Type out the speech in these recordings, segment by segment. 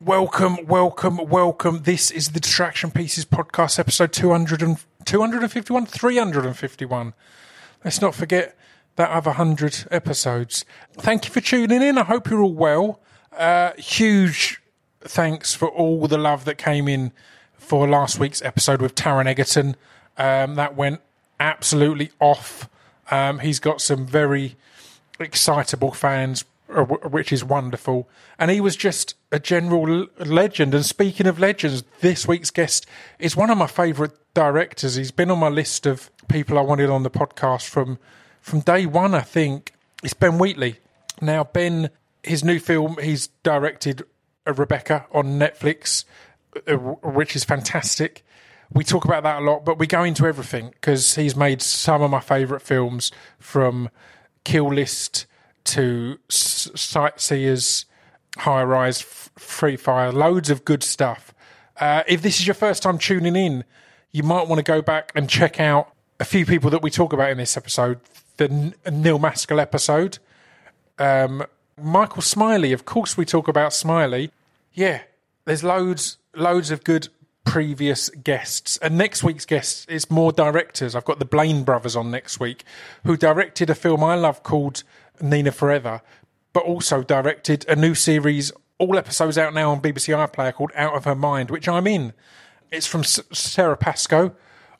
Welcome, welcome, welcome. This is the Distraction Pieces podcast, episode 200 and, 251, 351. Let's not forget that other 100 episodes. Thank you for tuning in. I hope you're all well. Uh, huge thanks for all the love that came in for last week's episode with Taron Egerton. Um, that went absolutely off. Um, he's got some very excitable fans, which is wonderful. And he was just a general legend. And speaking of legends, this week's guest is one of my favourite directors. He's been on my list of people I wanted on the podcast from from day one. I think it's Ben Wheatley. Now, Ben, his new film, he's directed uh, Rebecca on Netflix, uh, which is fantastic. We talk about that a lot, but we go into everything because he's made some of my favourite films from Kill List to Sightseers, High Rise, Free Fire, loads of good stuff. Uh, if this is your first time tuning in, you might want to go back and check out a few people that we talk about in this episode. The Neil Maskell episode, um, Michael Smiley. Of course, we talk about Smiley. Yeah, there's loads, loads of good previous guests. And next week's guest is more directors. I've got the Blaine brothers on next week, who directed a film I love called Nina Forever, but also directed a new series, all episodes out now on BBC iPlayer called Out of Her Mind, which I'm in. It's from S- Sara Pascoe.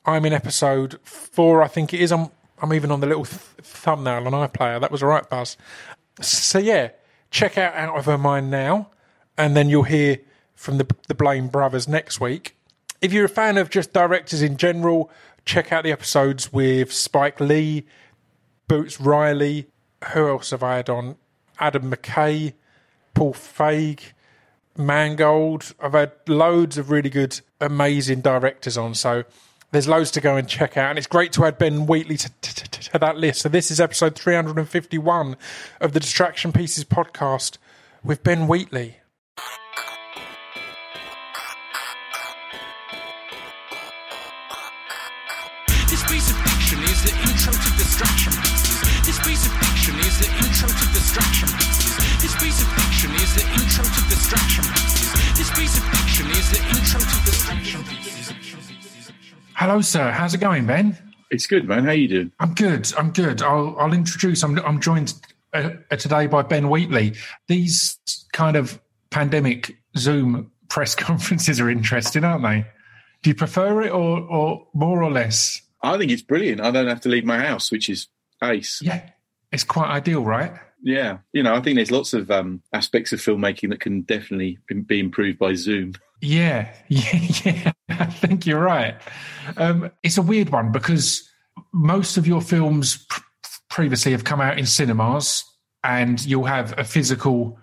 I'm in episode four, I think it is. I'm, I'm even on the little th- thumbnail on iPlayer. That was a right buzz. So, yeah, check out Out of Her Mind now, and then you'll hear from the, the Blaine brothers next week. If you're a fan of just directors in general, check out the episodes with Spike Lee, Boots Riley. Who else have I had on? Adam McKay, Paul Feig, Mangold. I've had loads of really good, amazing directors on. So there's loads to go and check out. And it's great to add Ben Wheatley to, to, to, to that list. So this is episode 351 of the Distraction Pieces podcast with Ben Wheatley. Hello, sir. How's it going, Ben? It's good, man. How you doing? I'm good. I'm good. I'll, I'll introduce. I'm, I'm joined uh, today by Ben Wheatley. These kind of pandemic Zoom press conferences are interesting, aren't they? Do you prefer it or, or more or less? I think it's brilliant. I don't have to leave my house, which is ace. Yeah, it's quite ideal, right? Yeah, you know, I think there's lots of um, aspects of filmmaking that can definitely be improved by Zoom. Yeah, yeah, yeah. I think you're right. Um, it's a weird one because most of your films pr- previously have come out in cinemas, and you'll have a physical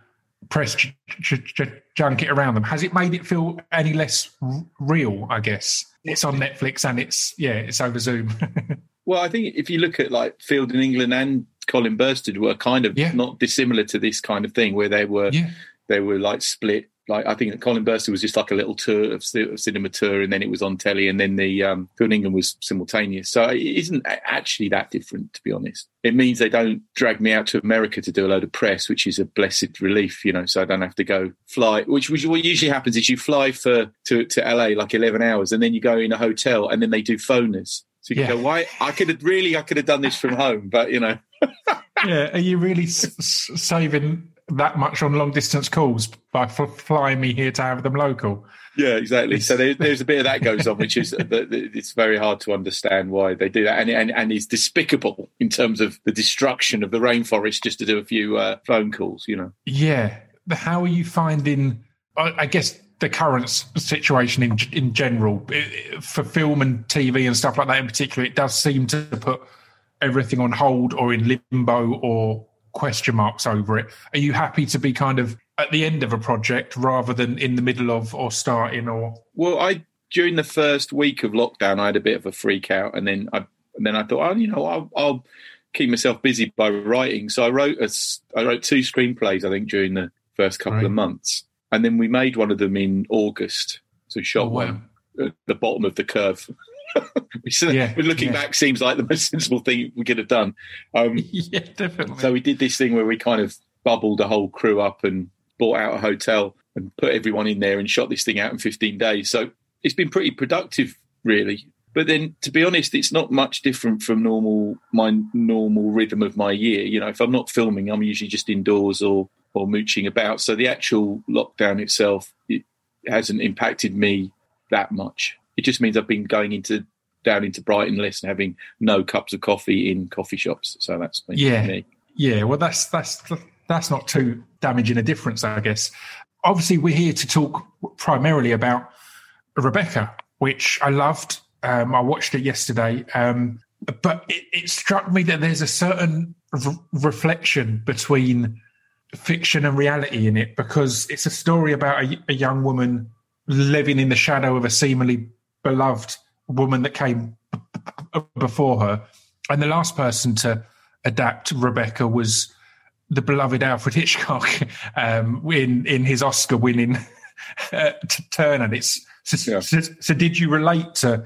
press j- j- j- junket around them. Has it made it feel any less r- real? I guess it's on Netflix and it's yeah, it's over Zoom. Well, I think if you look at like Field in England and Colin Burstead were kind of Yeah. not dissimilar to this kind of thing, where they were yeah, they were like split. Like I think that Colin Burstead was just like a little tour of, of cinema tour, and then it was on telly, and then the um, England was simultaneous. So it isn't actually that different, to be honest. It means they don't drag me out to America to do a load of press, which is a blessed relief, you know. So I don't have to go fly. Which, which what usually happens is you fly for to to LA like eleven hours, and then you go in a hotel, and then they do phoners. So you Yeah. go, why? I could have really, I could have done this from home, but you know, yeah. Are you really s- saving that much on long distance calls by f- flying me here to have them local? Yeah, exactly. So there, there's a bit of that goes on, which is it's very hard to understand why they do that, and and and is despicable in terms of the destruction of the rainforest just to do a few uh, phone calls. You know, Yeah. But how are you finding, I I guess, the current situation in in general for film and TV and stuff like that in particular? It does seem to put everything on hold or in limbo or question marks over it. Are you happy to be kind of at the end of a project rather than in the middle of or starting or? well, I during the first week of lockdown, I had a bit of a freak out, and then I and then I thought, oh, you know, I'll, I'll keep myself busy by writing. So I wrote a I wrote two screenplays, I think, during the first couple Right. of months, and then we made one of them in August. So shot Oh, wow. one at the bottom of the curve. Which, Yeah, looking yeah. back, seems like the most sensible thing we could have done. Um, yeah, definitely. so we did this thing where we kind of bubbled the whole crew up and bought out a hotel and put everyone in there and shot this thing out in 15 days. So it's been pretty productive, really. But then, to be honest, it's not much different from normal my normal rhythm of my year. You know, if I'm not filming, I'm usually just indoors or or mooching about. So the actual lockdown itself it hasn't impacted me that much. It just means I've been going into down into Brighton less and having no cups of coffee in coffee shops. So that's Yeah. me. Yeah, well, that's that's that's not too damaging a difference, I guess. Obviously, we're here to talk primarily about Rebecca, which I loved. Um, I watched it yesterday, um, but it, it struck me that there's a certain r- reflection between fiction and reality in it because it's a story about a, a young woman living in the shadow of a seemingly beloved woman that came before her, and the last person to adapt Rebecca was the beloved Alfred Hitchcock um, in in his Oscar winning uh, turn. And it's so, Yeah. so, so did you relate to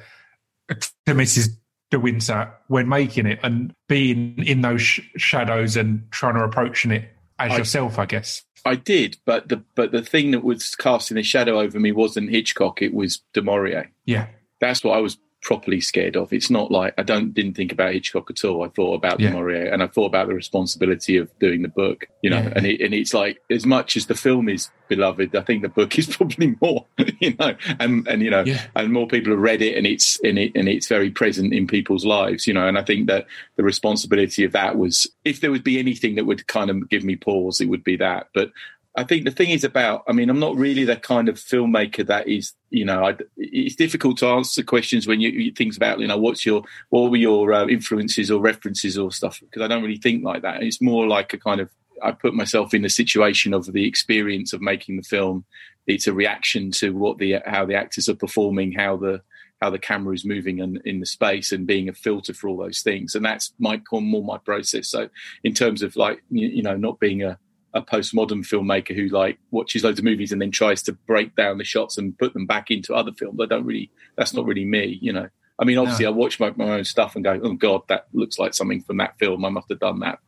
to Mrs. de Winter when making it and being in those sh- shadows and trying to approaching it as I- yourself? I guess. I did, but the but the thing that was casting a shadow over me wasn't Hitchcock; it was Du Maurier. Yeah, That's what I was properly scared of. It's not like I don't didn't think about Hitchcock at all. I thought about Yeah. Du and I thought about the responsibility of doing the book. You know, Yeah. and it, and it's like as much as the film is beloved, I think the book is probably more. You know, and and you know, Yeah. and more people have read it, and it's in it and it's very present in people's lives. You know, and I think that the responsibility of that was if there would be anything that would kind of give me pause, it would be that. But I think the thing is about, I mean, I'm not really the kind of filmmaker that is, you know, I, it's difficult to answer questions when you, you think about, you know, what's your, what were your uh, influences or references or stuff? Because I don't really think like that. It's more like a kind of, I put myself in the situation of the experience of making the film. It's a reaction to what the, how the actors are performing, how the, how the camera is moving and in the space and being a filter for all those things. And that's my more my process. So in terms of like, you, you know, not being a, a postmodern filmmaker who like watches loads of movies and then tries to break down the shots and put them back into other films. I don't really, that's not really me, you know. I mean, obviously, I watch my, my own stuff and go, "Oh God, that looks like something from that film. I must have done that,"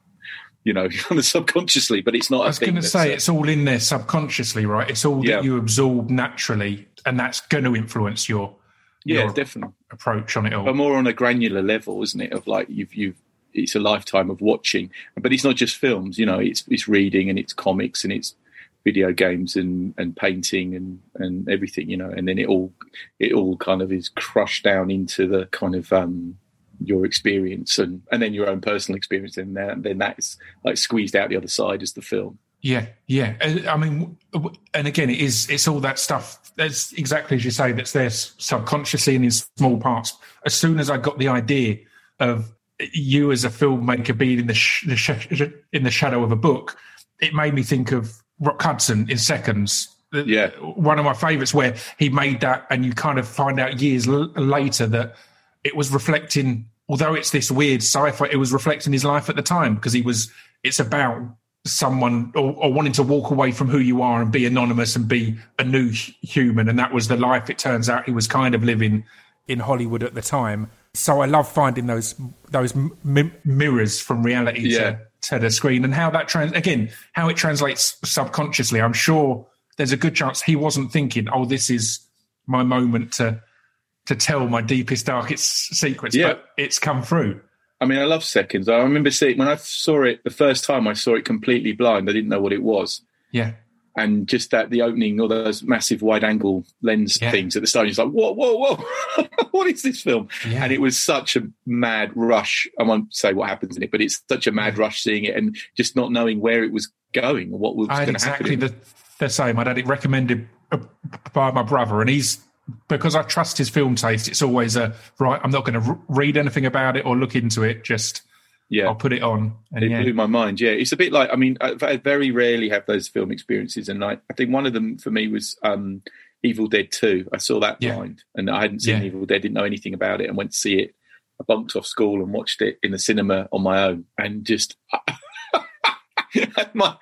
you know, kind of subconsciously. But it's not. I was going to say uh, it's all in there subconsciously, right? It's all Yeah. that you absorb naturally, and that's going to influence your yeah, your definitely. approach on it all. but more on a granular level, isn't it? Of like you've you've it's a lifetime of watching, but it's not just films. You know, it's it's reading and it's comics and it's video games and and painting and and everything. You know, and then it all it all kind of is crushed down into the kind of um your experience and and then your own personal experience and then then that's like squeezed out the other side as the film. Yeah, yeah. I mean, and again, it is. It's all that stuff. That's exactly as you say. That's there subconsciously and in small parts. As soon as I got the idea of you as a filmmaker being in the, sh- the sh- in the shadow of a book, it made me think of Rock Hudson in Seconds. Yeah. one of my favourites where he made that, and you kind of find out years l- later that it was reflecting. Although it's this weird sci-fi, it was reflecting his life at the time because he was. It's about someone or, or wanting to walk away from who you are and be anonymous and be a new hu- human and that was the life it turns out he was kind of living in hollywood at the time so i love finding those those m- mirrors from reality Yeah. to, to the screen and how that trans again how it translates subconsciously i'm sure there's a good chance he wasn't thinking oh this is my moment to to tell my deepest darkest secrets Yeah. but it's come through I mean, I love Seconds. I remember seeing when I saw it the first time. I saw it completely blind. I didn't know what it was. yeah and just that the opening, all those massive wide angle lens Yeah. things at the start, it's like, whoa, whoa, whoa, what is this film? Yeah. And it was such a mad rush. I won't say what happens in it, but it's such a mad rush seeing it and just not knowing where it was going or what was going to happen. exactly the, the same. I'd had it recommended uh, by my brother, and he's because I trust his film taste. It's always a right. I'm not going to r- read anything about it or look into it. Just yeah. I'll put it on. And It yeah, blew my mind. Yeah, it's a bit like I mean, I, I very rarely have those film experiences, and I, I think one of them for me was um, Evil Dead Two. I saw that Yeah. blind, and I hadn't seen Yeah. Evil Dead, didn't know anything about it, and went to see it. I bunked off school and watched it in the cinema on my own, and just had my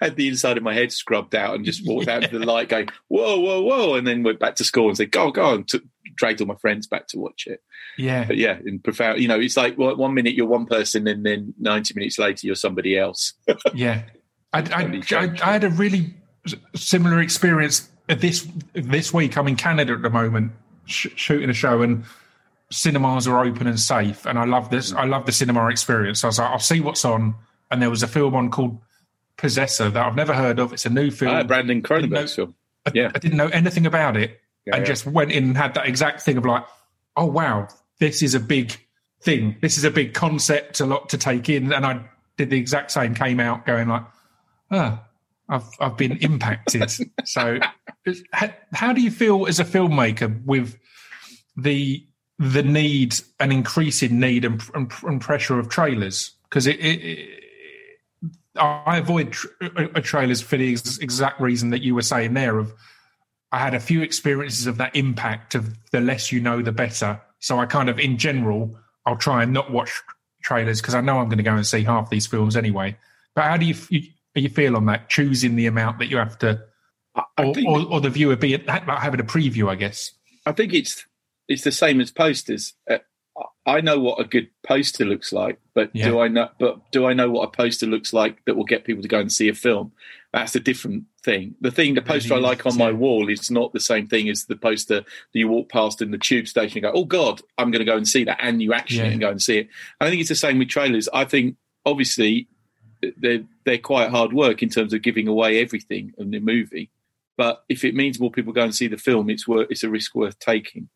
had the inside of my head scrubbed out, and just walked out to the light, going whoa, whoa, whoa, and then went back to school and said, go, go, and took, dragged all my friends back to watch it yeah, but yeah, in profound. You know, it's like well, one minute you're one person, and then ninety minutes later you're somebody else. yeah. I, I, I. I had a really similar experience this this week. I'm in Canada at the moment, sh- shooting a show, and cinemas are open and safe. And I love this. I love the cinema experience. So I was like, I'll see what's on. And there was a film on called Possessor that I've never heard of. It's a new film. Ah, Brandon Cronenberg's film. I, yeah. I didn't know anything about it, Yeah, and yeah. just went in and had that exact thing of like, oh wow, this is a big thing. This is a big concept, a lot to take in. And I did the exact same. Came out going like, ah, I've I've been impacted. so, how, how do you feel as a filmmaker with the the need, an increasing need and, and, and pressure of trailers? Because it, it, it I avoid tr- uh, trailers for the ex- exact reason that you were saying there. Of I had a few experiences of that impact of the less you know, the better. So I kind of, in general, I'll try and not watch trailers because I know I'm going to go and see half these films anyway. But how do you you, you feel on that? Choosing the amount that you have to, or, think, or, or the viewer be having a preview, I guess. I think it's it's the same as posters. Uh, I know what a good poster looks like, but Yeah. do I know? But do I know what a poster looks like that will get people to go and see a film? That's a different thing. The thing, the poster I like on my wall is not the same thing as the poster that you walk past in the tube station and go, "Oh God, I'm going to go and see that," and you actually Yeah. go and see it. I think it's the same with trailers. I think obviously they're they're quite hard work in terms of giving away everything in the movie. But if it means more people go and see the film, it's worth it's a risk worth taking.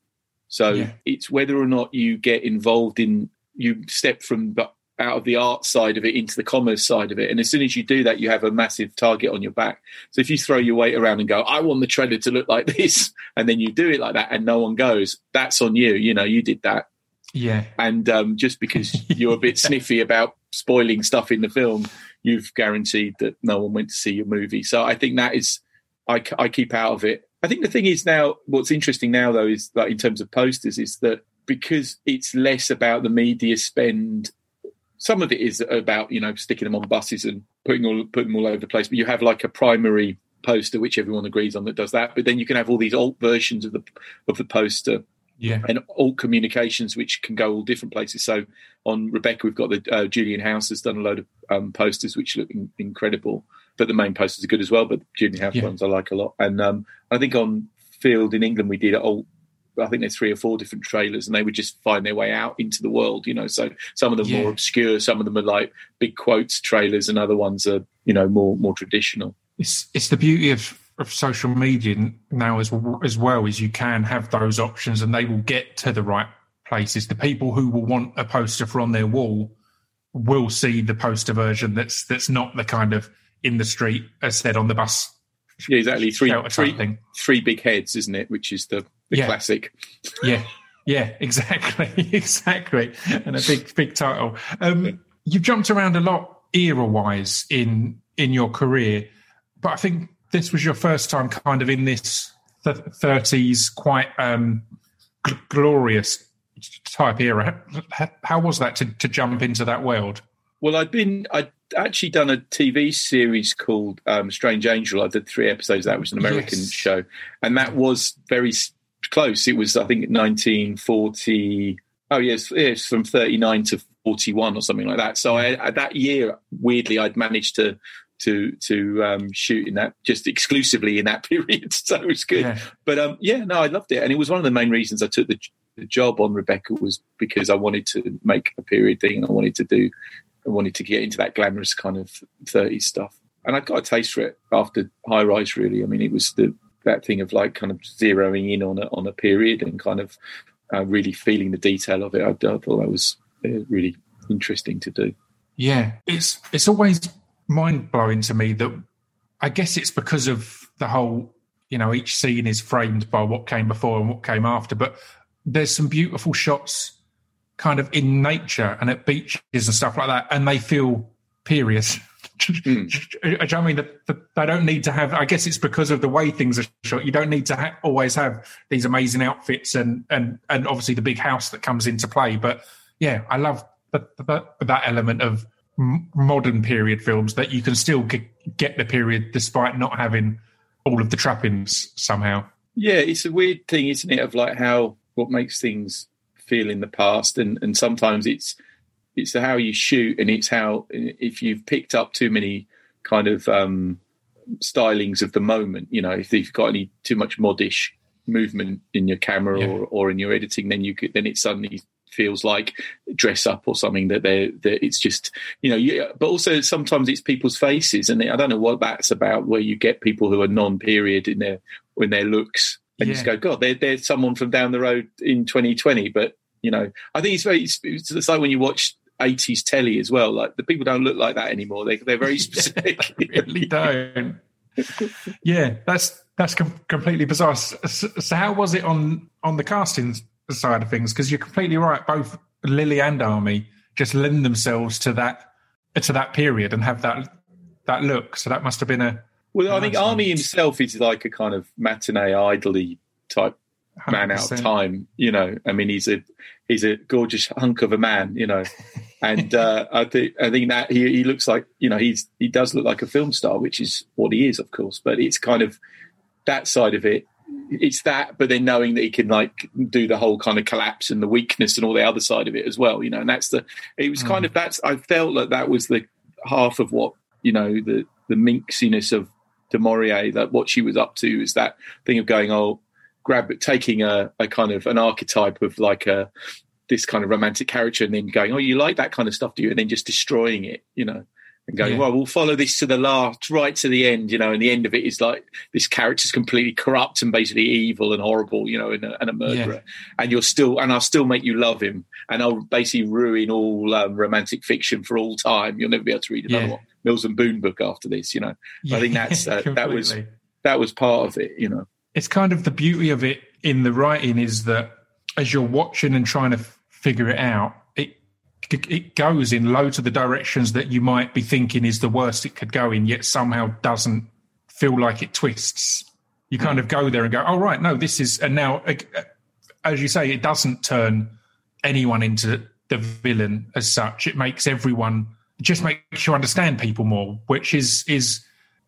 So Yeah. it's whether or not you get involved in you step from the, out of the art side of it into the commerce side of it, and as soon as you do that, you have a massive target on your back. So if you throw your weight around and go, "I want the trailer to look like this," and then you do it like that, and no one goes, that's on you. You know, you did that Yeah, and um, just because you're a bit sniffy about spoiling stuff in the film, you've guaranteed that no one went to see your movie. So I think that is, I, I keep out of it. I think the thing is now, what's interesting now though is that in terms of posters, is that because it's less about the media spend. Some of it is about you know sticking them on buses and putting all putting them all over the place, but you have like a primary poster which everyone agrees on that does that. But then you can have all these alt versions of the of the poster yeah, and alt communications which can go all different places. So on Rebecca, we've got the uh, Julian House has done a load of um, posters which look in- incredible, but the main posters are good as well. But Julian House Yeah. ones I like a lot. And um, I think on Field in England we did alt. I think there's three or four different trailers, and they would just find their way out into the world. You know, so some of them Yeah. more obscure, some of them are like big quotes trailers, and other ones are you know more more traditional. it's it's the beauty of, of social media now as as well is you can have those options and they will get to the right places. The people who will want a poster for on their wall will see the poster version that's that's not the kind of in the street as said on the bus. Yeah, exactly. Three, three, three big heads, isn't it? Which is the, the Yeah. classic. Yeah, yeah, exactly, exactly, and a big, big title. Um, you've jumped around a lot era-wise in in your career, but I think this was your first time, kind of in this thirties, quite um, gl- glorious type era. How, how was that to, to jump into that world? Well, I'd been, I'd actually done a TV series called um, Strange Angel. I did three episodes. That was an American Yes. show, and that was very close. It was, I think, 1940. Oh yes, yes, from 39 to 41 or something like that. So I, I, that year, weirdly, I'd managed to to to um, shoot in that just exclusively in that period. So it was good. Yeah. But um, yeah, no, I loved it, and it was one of the main reasons I took the, the job on Rebecca was because I wanted to make a period thing. I wanted to do, I wanted to get into that glamorous kind of 30s stuff, and I got a taste for it after High Rise. Really, I mean, it was the that thing of like kind of zeroing in on a on a period and kind of uh, really feeling the detail of it. I, I thought that was uh, really interesting to do. Yeah, it's it's always mind blowing to me that I guess it's because of the whole, you know, each scene is framed by what came before and what came after. But there's some beautiful shots, kind of in nature and at beaches and stuff like that, and they feel period. Mm. Do you know what I mean they don't need to have? I guess it's because of the way things are shot. You don't need to ha- always have these amazing outfits and and and obviously the big house that comes into play. But yeah, I love that that, that element of m- modern period films that you can still g- get the period despite not having all of the trappings somehow. Yeah, it's a weird thing, isn't it? Of like how what makes things feel in the past, and and sometimes it's it's how you shoot, and it's how if you've picked up too many kind of um, stylings of the moment. You know, if you've got any too much modish movement in your camera Yeah. or, or in your editing, then you could then it suddenly feels like dress up or something that they're that it's just you know you, but also sometimes it's people's faces and I don't know what that's about where you get people who are non-period in their in their looks and you just go God they're, they're someone from down the road in 2020 but you know I think it's very it's, it's like when you watch 80s telly as well like the people don't look like that anymore they, they're very specific They really don't. yeah, that's that's com- completely bizarre. So, so how was it on on the casting side of things? Because you're completely right. Both Lily and Armie just lend themselves to that to that period and have that that look. So that must have been a Well, I think Nice Armie one. himself is like a kind of matinee idly type man out of time. You know, I mean, he's a he's a gorgeous hunk of a man. You know, and uh, I think I think that he, he looks like you know he's he does look like a film star, which is what he is, of course. But it's kind of that side of it. It's that, but then knowing that he can like do the whole kind of collapse and the weakness and all the other side of it as well, you know, and that's the. It was kind of that's. I felt that that was the half of what you know the the minxiness of du Maurier that what she was up to is that thing of going oh grab taking a, a kind of an archetype of like a this kind of romantic character and then going oh you like that kind of stuff do you? And then just destroying it you know and going Yeah. well we'll follow this to the last right to the end you know and the end of it is like this character's completely corrupt and basically evil and horrible you know and a, and a murderer. And you're still and I'll still make you love him and I'll basically ruin all um, romantic fiction for all time. You'll never be able to read another Yeah. one. Mills and Boon book after this you know. I think that's, uh, that was- that was part of it you know. It's kind of the beauty of it in the writing is that as you're watching and trying to figure it out, it it goes in loads of the directions that you might be thinking is the worst it could go in, yet somehow doesn't feel like it twists. You kind of go there and go, "Oh right, no, this is." And now, uh, as you say, it doesn't turn anyone into the villain as such. It makes everyone. Just makes you understand people more, which is is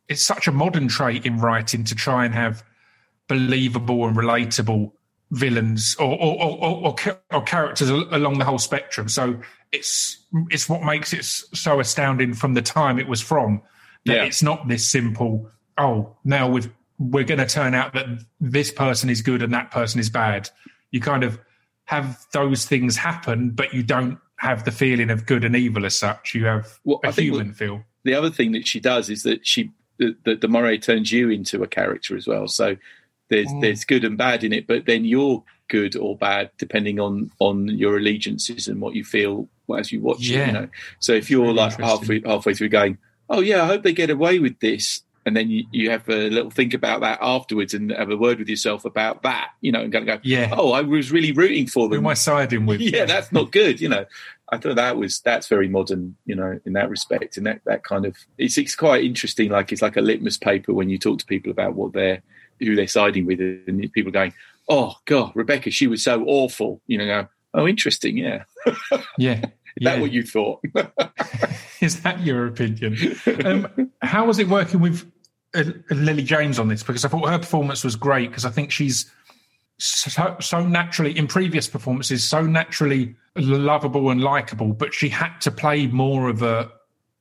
it's such a modern trait in writing to try and have believable and relatable villains or or, or, or, or, characters along the whole spectrum. So it's it's what makes it so astounding from the time it was from that Yeah. it's not this simple. Oh, now we've we're going to turn out that this person is good and that person is bad. You kind of have those things happen, but you don't have the feeling of good and evil as such. You have Well, a I human feel. the other thing that she does is that she that the, the Moray turns you into a character as well. So there's Mm. there's good and bad in it, but then you're good or bad depending on on your allegiances and what you feel as you watch it. Yeah. You know, so if you're really like halfway halfway through going, oh yeah, I hope they get away with this. And then you, you have a little think about that afterwards and have a word with yourself about that, you know, and kind of go, Yeah. oh, I was really rooting for Who them. am I siding with? yeah, that's not good. You know, I thought that was that's very modern. You know, in that respect, and that that kind of it's it's quite interesting. Like it's like a litmus paper when you talk to people about what they're who they're siding with, and people going, "Oh God, Rebecca, she was so awful." You know, go, oh, interesting. Yeah, yeah. is yeah. that what you thought? Is that your opinion? Um, how was it working with uh, Lily James on this? Because I thought her performance was great because I think she's so, so naturally, in previous performances, so naturally lovable and likable, but she had to play more of a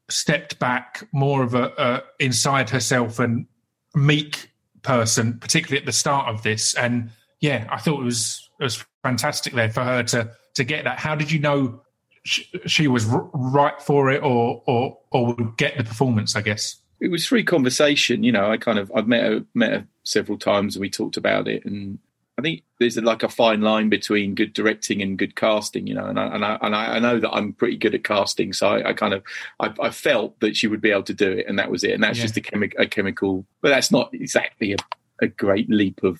stepped back, more of a, a inside herself and meek person, particularly at the start of this. And yeah, I thought it was it was fantastic there for her to to get that. How did you know she, she was r- right for it, or or or would get the performance? I guess. it was free conversation. You know, I kind of I've met her met her several times and we talked about it, and I think there's like a fine line between good directing and good casting. You know, and I and I, and I I know that I'm pretty good at casting, so I, I kind of I, I felt that she would be able to do it, and that was it. And that's Yeah. just a, chemi- a chemical, but that's not exactly a, a great leap of.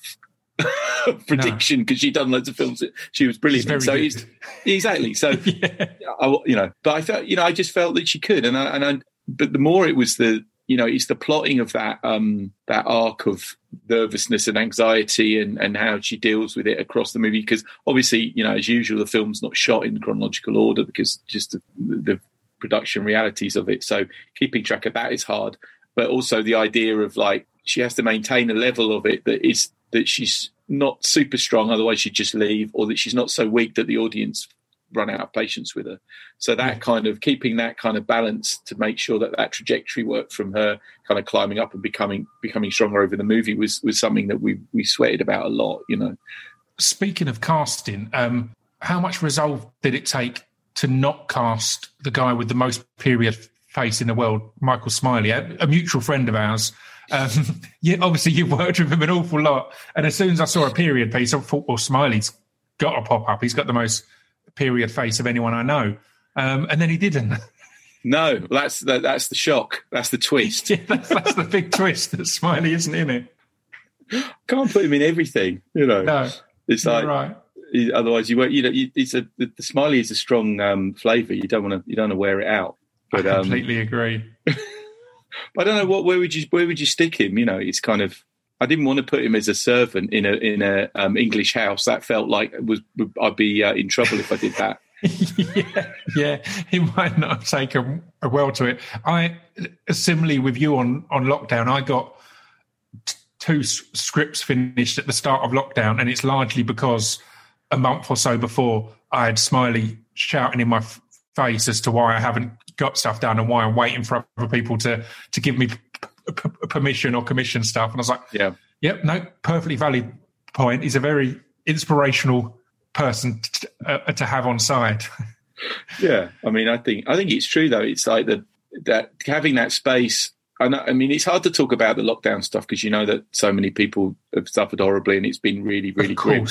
prediction because she'd done loads of films she was brilliant so exactly so yeah. I, you know, but I felt, you know, I just felt that she could, and I, and I, but the more it was the, you know, it's the plotting of that, um, that arc of nervousness and anxiety, and and how she deals with it across the movie. Because obviously, you know, as usual, the film's not shot in chronological order because just the, the production realities of it. So keeping track of that is hard, but also the idea of like she has to maintain a level of it that is that she's not super strong, otherwise she'd just leave, or that she's not so weak that the audience run out of patience with her. So that kind of keeping that kind of balance to make sure that that trajectory worked from her kind of climbing up and becoming becoming stronger over the movie was was something that we we sweated about a lot. You know. Speaking of casting, um, how much resolve did it take to not cast the guy with the most period face in the world, Michael Smiley, a, a mutual friend of ours? Um, yeah, obviously you've worked with him an awful lot, and as soon as I saw a period piece, I thought, well, Smiley's got to pop up. He's got the most period face of anyone I know, um, and then he didn't. No, that's the, that's the shock. That's the twist. yeah, that's, that's the big twist that Smiley isn't in it. Can't put him in everything, you know. No, it's like right. otherwise you won't. You know, you, it's a the, the smiley is a strong um, flavour. You don't want to you don't want to wear it out. But I um, completely agree. I don't know what where would you where would you stick him? You know, it's kind of. I didn't want to put him as a servant in a in a um, English house. That felt like was I'd be uh, in trouble if I did that. yeah, yeah, he might not have taken a well to it. I similarly with you on on lockdown. I got t- two s- scripts finished at the start of lockdown, and it's largely because a month or so before I had Smiley shouting in my f- face as to why I haven't got stuff done and why I'm waiting for other people to to give me p- permission or commission stuff. And I was like, Yeah, Yep, no, perfectly valid point. He's a very inspirational person t- uh, to have on side. yeah. I mean, I think I think it's true though. It's like that that having that space. I, know, I mean, it's hard to talk about the lockdown stuff because you know that so many people have suffered horribly and it's been really, really grim.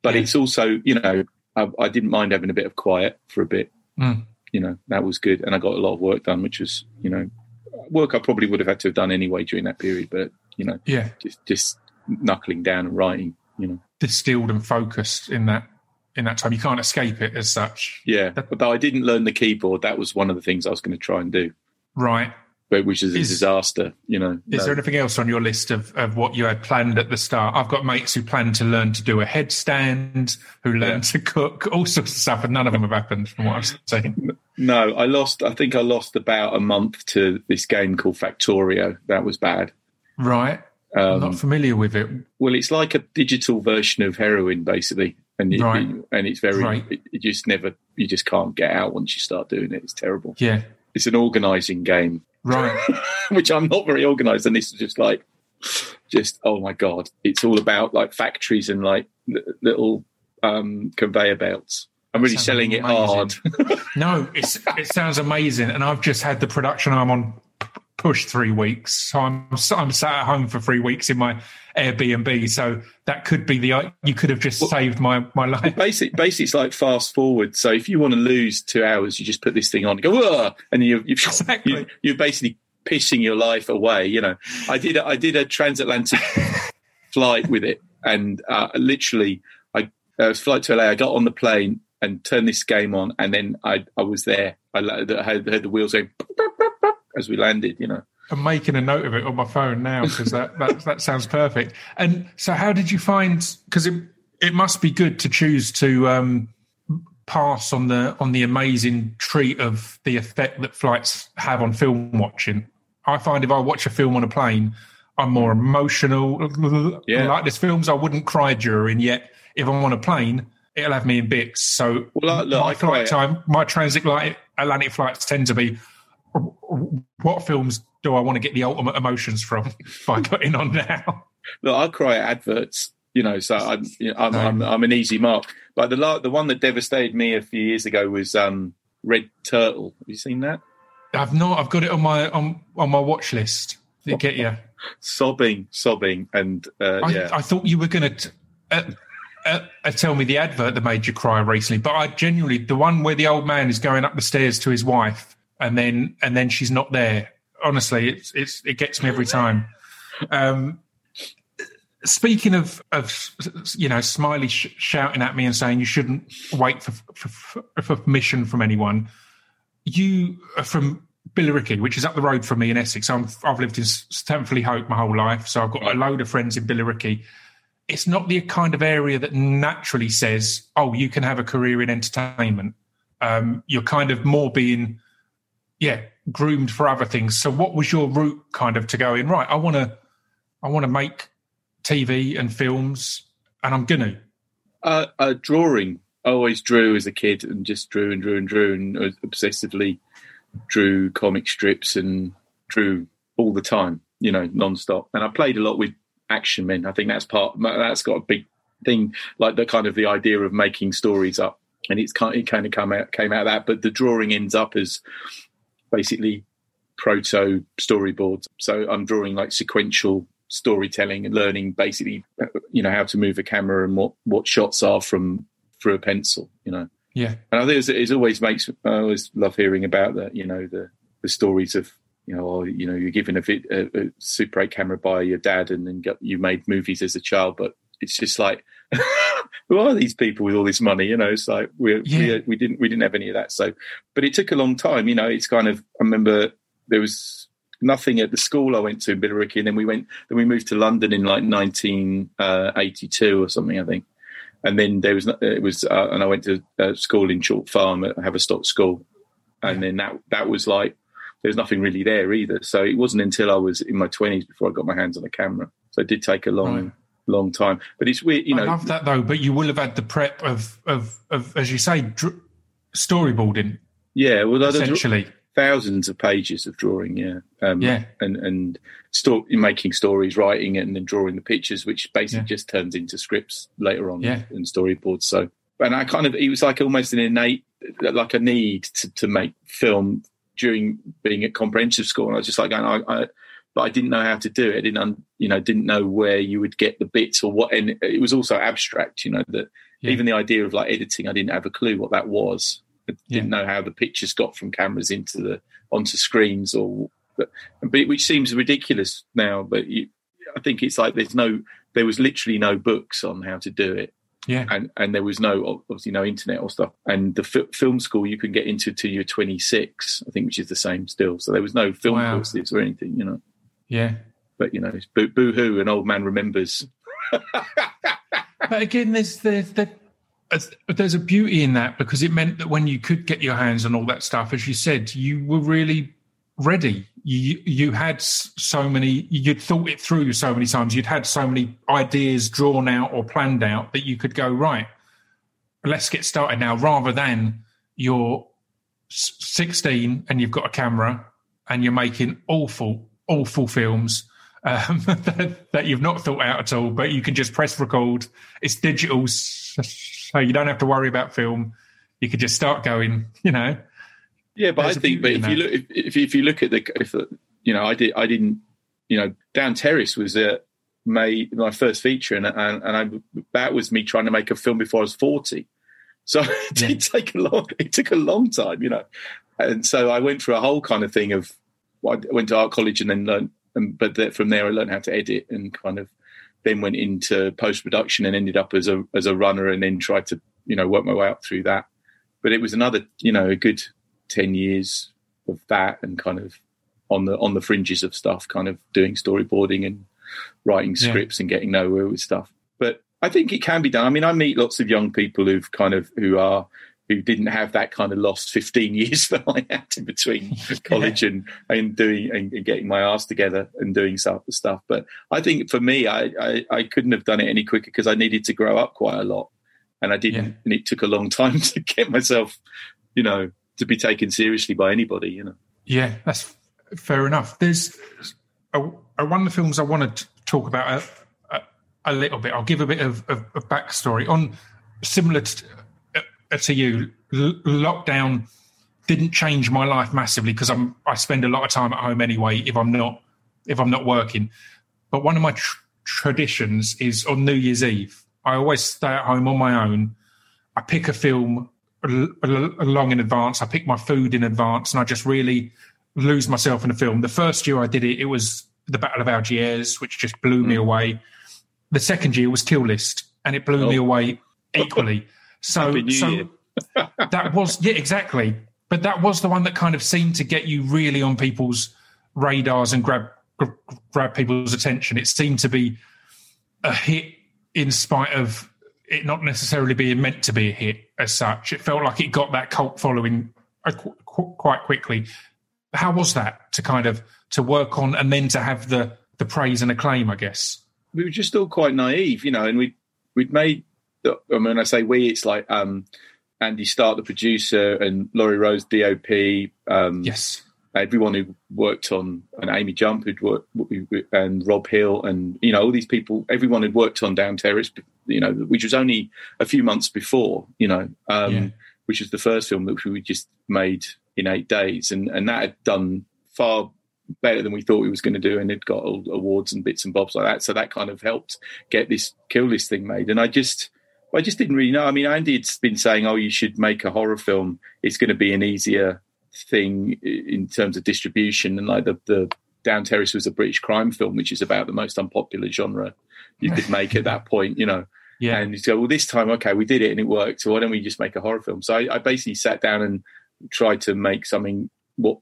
But Yeah. it's also, you know, I, I didn't mind having a bit of quiet for a bit. Mm. You know, that was good, and I got a lot of work done, which was, you know, work I probably would have had to have done anyway during that period. But you know, Yeah, just just knuckling down and writing. You know, distilled and focused in that in that time. You can't escape it as such. yeah. Although I didn't learn the keyboard, that was one of the things I was going to try and do, Right. But which is a Is- disaster. You know, Is No. there anything else on your list of, of what you had planned at the start? I've got mates who plan to learn to do a headstand, who learn Yeah. to cook, all sorts of stuff, and none of them have happened from what I've seen. No, I lost. I think I lost about a month to this game called Factorio. That was bad. Right. I'm Um, not familiar with it. Well, it's like a digital version of heroin, basically, and it, Right. and it's very. Right. It, it just never. You just can't get out once you start doing it. It's terrible. Yeah. It's an organising game, Right. which I'm not very organised, and this is just like, just oh my god! It's all about like factories and like little um, conveyor belts. I'm really selling it hard. No, it's, it sounds amazing, and I've just had the production arm on push three weeks, so I'm I'm sat at home for three weeks in my Airbnb. So that could be the you could have just saved my my life. Basic, basically, it's like fast forward. So if you want to lose two hours, you just put this thing on, and go, Whoa! and you, you, Exactly. you, you're basically pissing your life away. You know, I did, a, I did a transatlantic flight with it, and uh, literally, I uh, flight to LA. I got on the plane and turned this game on, and then I, I was there. I I had, heard the wheels going as we landed. You know, I'm making a note of it on my phone now because that, that that sounds perfect. And so, how did you find? Because it it must be good to choose to um, pass on the on the amazing treat of the effect that flights have on film watching. I find if I watch a film on a plane, I'm more emotional. Yeah. Like there's films I wouldn't cry during, yet if I'm on a plane, it'll have me in bits. So Well, look, my I flight cry- time, my transatlantic Atlantic flights tend to be what films do I want to get the ultimate emotions from by putting on now? look, I cry at adverts. You know, so I'm, you know, I'm. I'm, I'm an easy mark. But the the one that devastated me a few years ago was um, Red Turtle. Have you seen that? I've not. I've got it on my on on my watch list. Did it get you? Sobbing, sobbing, and uh, I, yeah. I thought you were going to uh, uh, uh, tell me the advert that made you cry recently, but I genuinely the one where the old man is going up the stairs to his wife, and then and then she's not there. Honestly, it's it's it gets me every time. Um, speaking of of you know Smiley sh- shouting at me and saying you shouldn't wait for for, for permission from anyone. You are from Billericay, which is up the road from me in Essex. I'm, I've lived in Stamford Hope my whole life, so I've got a load of friends in Billericay. It's not the kind of area that naturally says, "Oh, you can have a career in entertainment." Um, you're kind of more being, yeah, groomed for other things. So, what was your route, kind of, to go in? Right, I want to, I want to make TV and films, and I'm gonna. uh, drawing I always drew as a kid and just drew and drew and drew and obsessively drew comic strips and drew all the time, you know, non-stop. And I played a lot with action men. I think that's part that's got a big thing, like the kind of the idea of making stories up. And it's kind it kind of come out came out of that, but the drawing ends up as basically proto storyboards. So I'm drawing like sequential storytelling and learning basically uh, you know how to move a camera and what what shots are from through a pencil you know yeah and i think it always makes i always love hearing about that you know the the stories of you know or, you know you're given a, a, a super 8 camera by your dad and then you made movies as a child but it's just like who are these people with all this money you know it's like we yeah. we we didn't we didn't have any of that so but it took a long time you know it's kind of i remember there was nothing at the school I went to in Billericay, and then we went. Then we moved to London in like 1982 or something, I think. And then there was it was, uh, and I went to uh, school in Chalk Farm at Haverstock School, and then that that was like there was nothing really there either. So it wasn't until I was in my 20s before I got my hands on a camera. So it did take a long. Right. Long time, but it's weird, you know. I love that though. But you will have had the prep of of, of as you say, dr- storyboarding. Yeah, well, essentially, thousands of pages of drawing, yeah, um, yeah, and and sto- making stories, writing and then drawing the pictures, which basically yeah. just turns into scripts later on yeah. and storyboards. So, and I kind of it was like almost an innate, like a need to, to make film during being at comprehensive school, and I was just like going, I, I but I didn't know how to do it. I didn't, you know, didn't know where you would get the bits or what. And it was also abstract, you know, that yeah. even the idea of like editing, I didn't have a clue what that was. I didn't yeah. know how the pictures got from cameras into the onto screens or but, which seems ridiculous now but you, i think it's like there's no there was literally no books on how to do it yeah and and there was no obviously no internet or stuff and the f- film school you can get into till you're 26 i think which is the same still so there was no film wow. courses or anything you know yeah but you know it's boo, boo-hoo an old man remembers but again there's the, the there's a beauty in that because it meant that when you could get your hands on all that stuff, as you said, you were really ready. You you had so many, you'd thought it through so many times. You'd had so many ideas drawn out or planned out that you could go right. Let's get started now, rather than you're 16 and you've got a camera and you're making awful, awful films um, that, that, you've not thought out at all, but you can just press record. It's digital so you don't have to worry about film. You could just start going, you know. Yeah, but There's I think, but if you look, if, if, if you look at the, if you know, I did, I didn't, you know, Down Terrace was uh, my my first feature, and and, and I, that was me trying to make a film before I was forty. So it did take a long, it took a long time, you know. And so I went through a whole kind of thing of, well, I went to art college and then learned, and, but from there I learned how to edit and kind of then went into post production and ended up as a as a runner and then tried to you know work my way up through that. But it was another you know a good ten years of that and kind of on the on the fringes of stuff, kind of doing storyboarding and writing scripts yeah. and getting nowhere with stuff. But I think it can be done. I mean, I meet lots of young people who've kind of who are who didn't have that kind of lost 15 years that I had in between college and, and doing and, and, getting my ass together and doing stuff stuff. But I think for me, I, I, I couldn't have done it any quicker because I needed to grow up quite a lot. And I didn't, yeah. and it took a long time to get myself, you know, to be taken seriously by anybody, you know. Yeah, that's fair enough. There's a, a one of the films I want to talk about a, a, a, little bit. I'll give a bit of, of, of backstory on similar to, to you, l- lockdown didn't change my life massively because I'm I spend a lot of time at home anyway if I'm not if I'm not working. But one of my tr- traditions is on New Year's Eve. I always stay at home on my own. I pick a film long in advance. I pick my food in advance, and I just really lose myself in a film. The first year I did it, it was the Battle of Algiers, which just blew me mm. away. The second year was Kill List, and it blew oh. me away equally. So, so that was yeah, exactly. But that was the one that kind of seemed to get you really on people's radars and grab grab people's attention. It seemed to be a hit in spite of it not necessarily being meant to be a hit as such. It felt like it got that cult following uh, quite quickly. How was that to kind of to work on and then to have the the praise and acclaim? I guess we were just all quite naive, you know, and we we'd made mean, when I say we, it's like um, Andy Starke, the producer, and Laurie Rose, DOP. Um, Yes. everyone who worked on and Amy Jump who'd worked and Rob Hill and you know all these people everyone had worked on Down Terrace you know which was only a few months before you know um, Yeah. which was the first film that we just made in eight days and and that had done far better than we thought we was going to do and it got all awards and bits and bobs like that so that kind of helped get this kill list thing made and I just I just didn't really know. I mean Andy had been saying oh you should make a horror film. It's going to be an easier thing in terms of distribution. And like the, the down terrace was a british crime film which is about the most unpopular genre you could make at that point you know? Yeah. and you go well this time okay we did it and it worked. So why don't we just make a horror film? So i, I basically sat down and tried to make something what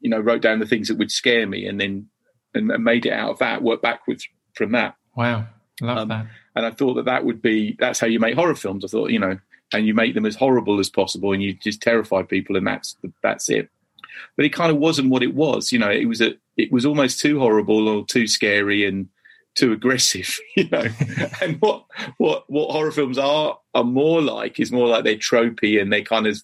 you know wrote down the things that would scare me and then and, and made it out of that work backwards from that. Wow. Love Um, that. And I thought that that would be that's how you make horror films. I thought you know, and you make them as horrible as possible, and you just terrify people, and that's that's it. But it kind of wasn't what it was. You know, it was a it was almost too horrible or too scary and too aggressive. You know, and what what what horror films are are more like is more like they're tropey and they kind of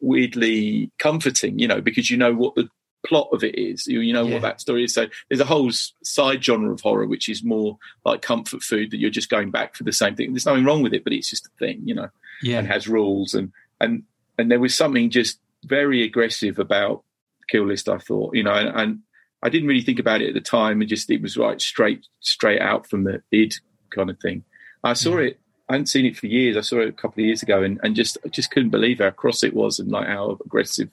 weirdly comforting. You know, because you know what the plot of it is. You, you know Yeah. what that story is. So there's a whole side genre of horror which is more like comfort food that you're just going back for the same thing. There's nothing wrong with it, but it's just a thing, you know, Yeah. and has rules and and and there was something just very aggressive about Kill List. I thought, you know, and, and I didn't really think about it at the time. It just it was right straight straight out from the id kind of thing. I saw mm. it. I hadn't seen it for years. I saw it a couple of years ago, and, and just I just couldn't believe how cross it was, and like how aggressive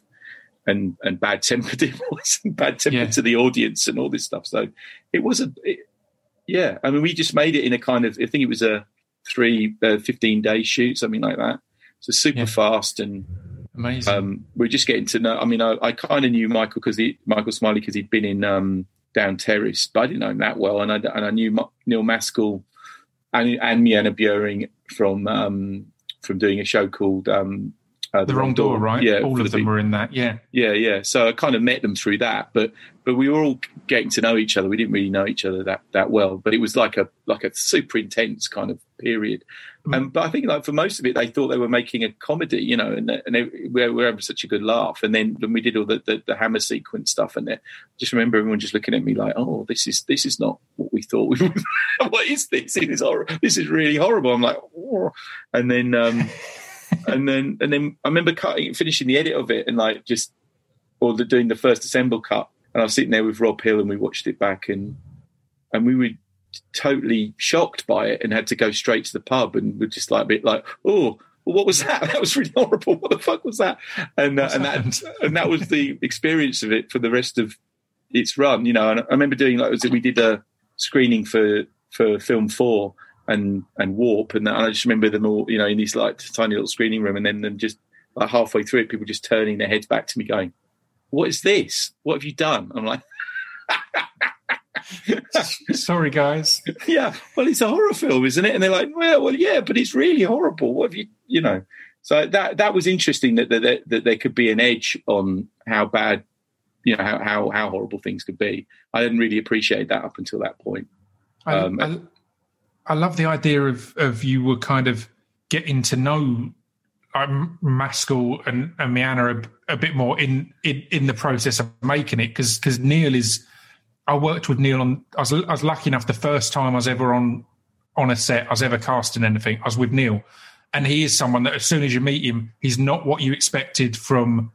and and bad tempered it was, and bad tempered Yeah. to the audience, and all this stuff. So it was a, it, yeah. I mean, we just made it in a kind of. I think it was a three, uh, 15 day shoot, something like that. So super Yeah. fast, and Amazing. um, we're just getting to know. I mean, I, I kind of knew Michael because he, Michael Smiley because he'd been in um, Down Terrace, but I didn't know him that well, and I and I knew Ma- Neil Maskell and and MyAnna Buring from um, from doing a show called um, uh, the wrong door, right? Yeah, All of the them were in that. Yeah. yeah, yeah. So I kind of met them through that, but but we were all getting to know each other. We didn't really know each other that that well, but it was like a like a super intense kind of period. Mm. Um, but I think like for most of it, they thought they were making a comedy, you know, and and they, we were having such a good laugh. And then when we did all the the, the hammer sequence stuff, and I just remember everyone just looking at me like, "Oh, this is this is not what we thought we would. what is this? It is horrible. This is really horrible." I'm like, oh. and then. um and then and then I remember cutting, finishing the edit of it, and like just or the, doing the first assemble cut, and I was sitting there with Rob Hill, and we watched it back, and and we were totally shocked by it, and had to go straight to the pub, and we're just like a bit like, oh. Well, what was that? That was really horrible. What the fuck was that? And uh, and happened? that and that was the experience of it for the rest of its run. You know, and I remember doing like was it, we did a screening for for film four, and and warp. And, I just remember them all you know in this like tiny little screening room and then them just like halfway through it people just turning their heads back to me going what is this? What have you done? I'm like Sorry, guys. yeah. Well it's a horror film isn't it? And they're like well well yeah but it's really horrible. What have you you know? So that that was interesting that that, that there could be an edge on how bad you know how, how how horrible things could be. I didn't really appreciate that up until that point. Um, I, I love the idea of of you were kind of getting to know um, Maskell and, and MyAnna a, a bit more in, in in the process of making it because because Neil is. I worked with Neil on. I was I was lucky enough the first time I was ever on on a set I was ever cast in anything. I was with Neil, and he is someone that as soon as you meet him, he's not what you expected from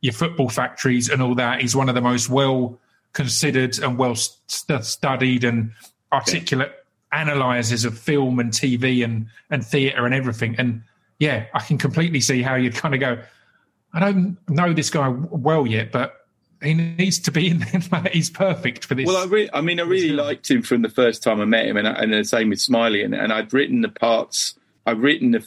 your football factories and all that. He's one of the most well considered and well st- studied and articulate analyzers of film and TV and and theatre and everything. And yeah, I can completely see how you'd kind of go. I don't know this guy well yet, but he needs to be in there. He's perfect for this. Well, I, re- I mean, I really liked him from the first time I met him, and, I, and the same with Smiley. And, and I'd written the parts. I'd written the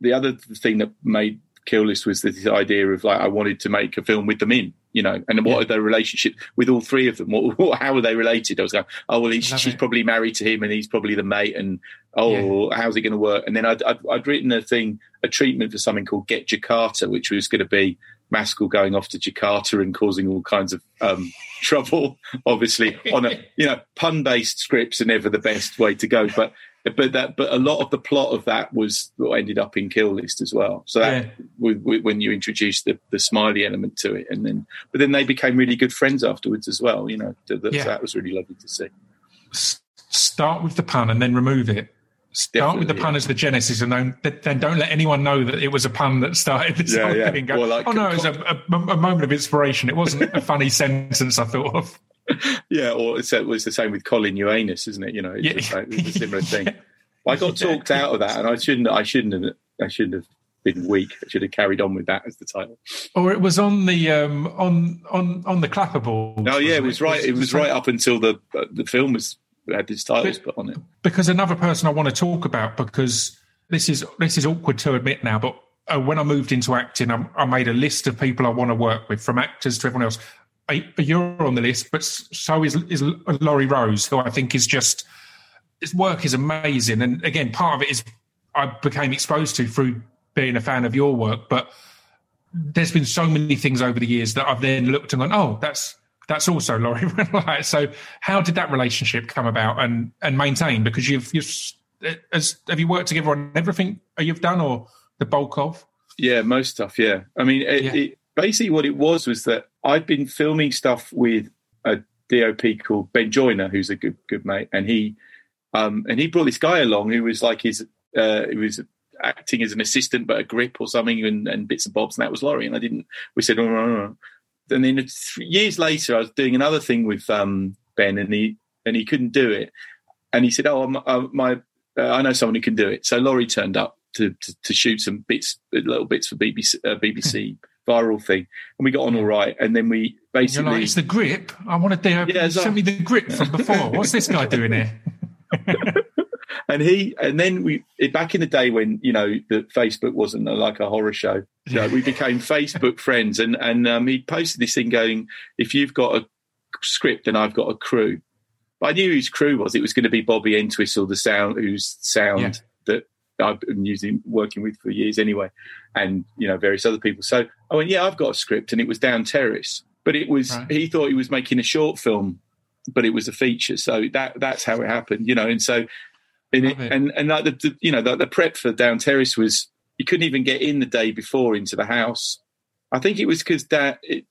the other thing that made Kill List was this idea of like I wanted to make a film with them in, you know, and what Yeah. are their relationship with all three of them? What, what how are they related? I was going, oh well, he's, she's it. probably married to him, and he's probably the mate, and oh, how's it going to work? And then I'd, I'd I'd written a thing, a treatment for something called Get Jakarta, which was going to be Maskell going off to Jakarta and causing all kinds of um, trouble. Obviously, on a you know pun based scripts are never the best way to go, but but that but a lot of the plot of that was what ended up in Kill List as well. So that Yeah. when you introduced the the smiley element to it, and then but then they became really good friends afterwards as well. You know, that, that, Yeah. that was really lovely to see. S- start with the pun and then remove it. Start with the Definitely, pun as the genesis, and then, then don't let anyone know that it was a pun that started this Yeah, whole yeah. thing. Go, Or like oh no, it was a, a, a moment of inspiration. It wasn't a funny sentence I thought of. Yeah, or it's, it was the same with Colin Uranus, isn't it? You know, it's, Yeah. the same- it's a similar thing. I got talked out of that, and I shouldn't. I shouldn't have. I shouldn't have been weak. I should have carried on with that as the title. Or it was on the um, on on on the clapper board. No, yeah, it was right. It was right up until the the film was had its titles put on it. because another person I want to talk about because this is this is awkward to admit now, but uh, when I moved into acting, I, I made a list of people I want to work with, from actors to everyone else. You're on the list, but so is is Laurie Rose, who I think is just his work is amazing. And again, part of it is I became exposed to through being a fan of your work, but there's been so many things over the years that I've then looked and gone, oh, that's that's also Laurie. So, how did that relationship come about and and maintain? Because you've you've as have you worked together on everything you've done or the bulk of? Yeah, most stuff. Yeah, I mean, it, Yeah. It, basically what it was was that I'd been filming stuff with a DOP called Ben Joyner, who's a good good mate, and he um and he brought this guy along who was like his uh he was acting as an assistant but a grip or something and, and bits and bobs and that was Laurie and I didn't we said oh, no, no. and then years later I was doing another thing with um Ben and he and he couldn't do it and he said oh I'm, uh, my uh, I know someone who can do it so Laurie turned up to, to, to shoot some bits little bits for BBC uh, BBC viral thing and we got on all right and then we basically like, it's the grip. I want to do. Yeah, it's send me the grip from before. What's this guy doing here? and he and then we back in the day when you know that Facebook wasn't like a horror show. You know, we became Facebook friends, and and um, he posted this thing going, "If you've got a script and I've got a crew," but I knew whose crew was. It was going to be Bobby Entwistle, the sound whose sound that I've been using working with for years anyway, and you know various other people. So Oh, I went, "Yeah, I've got a script," and it was Down Terrace, but it was Right. he thought he was making a short film. But it was a feature, so that that's how it happened, you know. And so and it, it. and and like the, the you know the, the prep for Down Terrace was you couldn't even get in the day before into the house. I think it was because that it,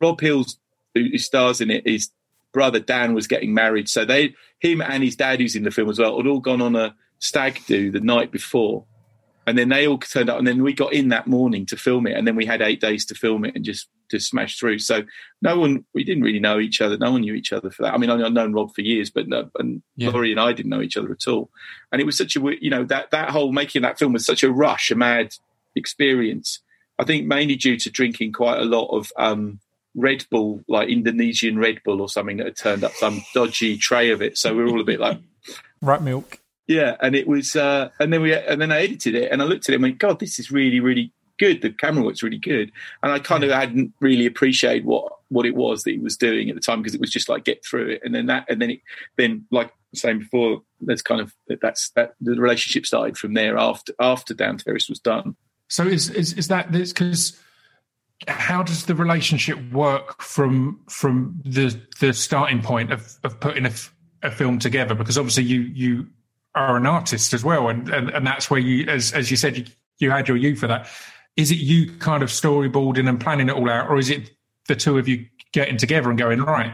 Rob Hill's who, who stars in it, his brother Dan was getting married, so they him and his dad who's in the film as well had all gone on a stag do the night before, and then they all turned up, and then we got in that morning to film it, and then we had eight days to film it and just to smash through. So no one we didn't really know each other. No one knew each other for that. I mean, I've known Rob for years, but no, and Yeah. Laurie and I didn't know each other at all and it was such a you know that that whole making that film was such a rush, a mad experience. I think mainly due to drinking quite a lot of um, Red Bull, like Indonesian Red Bull or something that had turned up some dodgy tray of it. So we were all a bit like, Right milk. Yeah. And it was, uh, and then we, and then I edited it, and I looked at it and went, God, this is really, really good. The camera works really good, and I kind of hadn't really appreciated what what it was that he was doing at the time because it was just like get through it, and then that, and then it, then like saying before, that's kind of that's that the relationship started from there after after Down Terrace was done. So is is, is that this because how does the relationship work from from the the starting point of, of putting a, f- a film together? Because obviously you you are an artist as well, and, and, and that's where you as as you said you, you had your you for that. Is it you kind of storyboarding and planning it all out, or is it the two of you getting together and going right?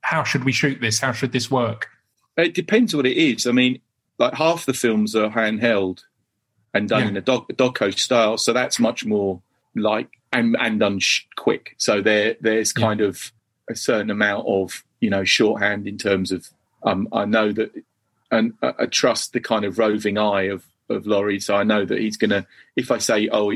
How should we shoot this? How should this work? It depends what it is. I mean, like half the films are handheld and done Yeah. in a dog dogco style, so that's much more like and and done sh- quick. So there there's Yeah. kind of a certain amount of you know shorthand in terms of um, I know that and I, I trust the kind of roving eye of of Laurie, so I know that he's gonna if I say oh.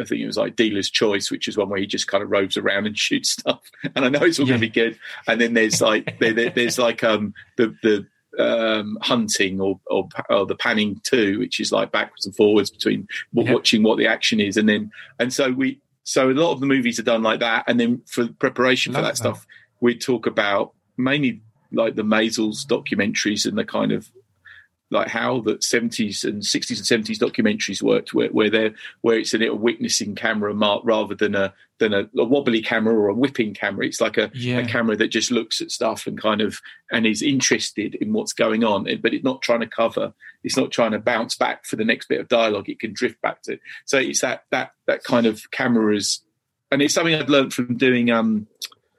I think it was like Dealer's Choice, which is one where he just kind of roves around and shoots stuff, and I know it's all going to be good. And then there's like there, there- there's like um the the um, hunting or, or or the panning too, which is like backwards and forwards between Yeah. watching what the action is, and then and so we so a lot of the movies are done like that, and then for preparation for that, that. stuff, we talk about mainly like the Maysles documentaries and the kind of like how the 70s and 60s and 70s documentaries worked where, where they're where it's a little witnessing camera mark rather than a than a, a wobbly camera or a whipping camera it's like a, Yeah. a camera that just looks at stuff and kind of and is interested in what's going on but it's not trying to cover it's not trying to bounce back for the next bit of dialogue it can drift back to so it's that that that kind of cameras and it's something i've learned from doing um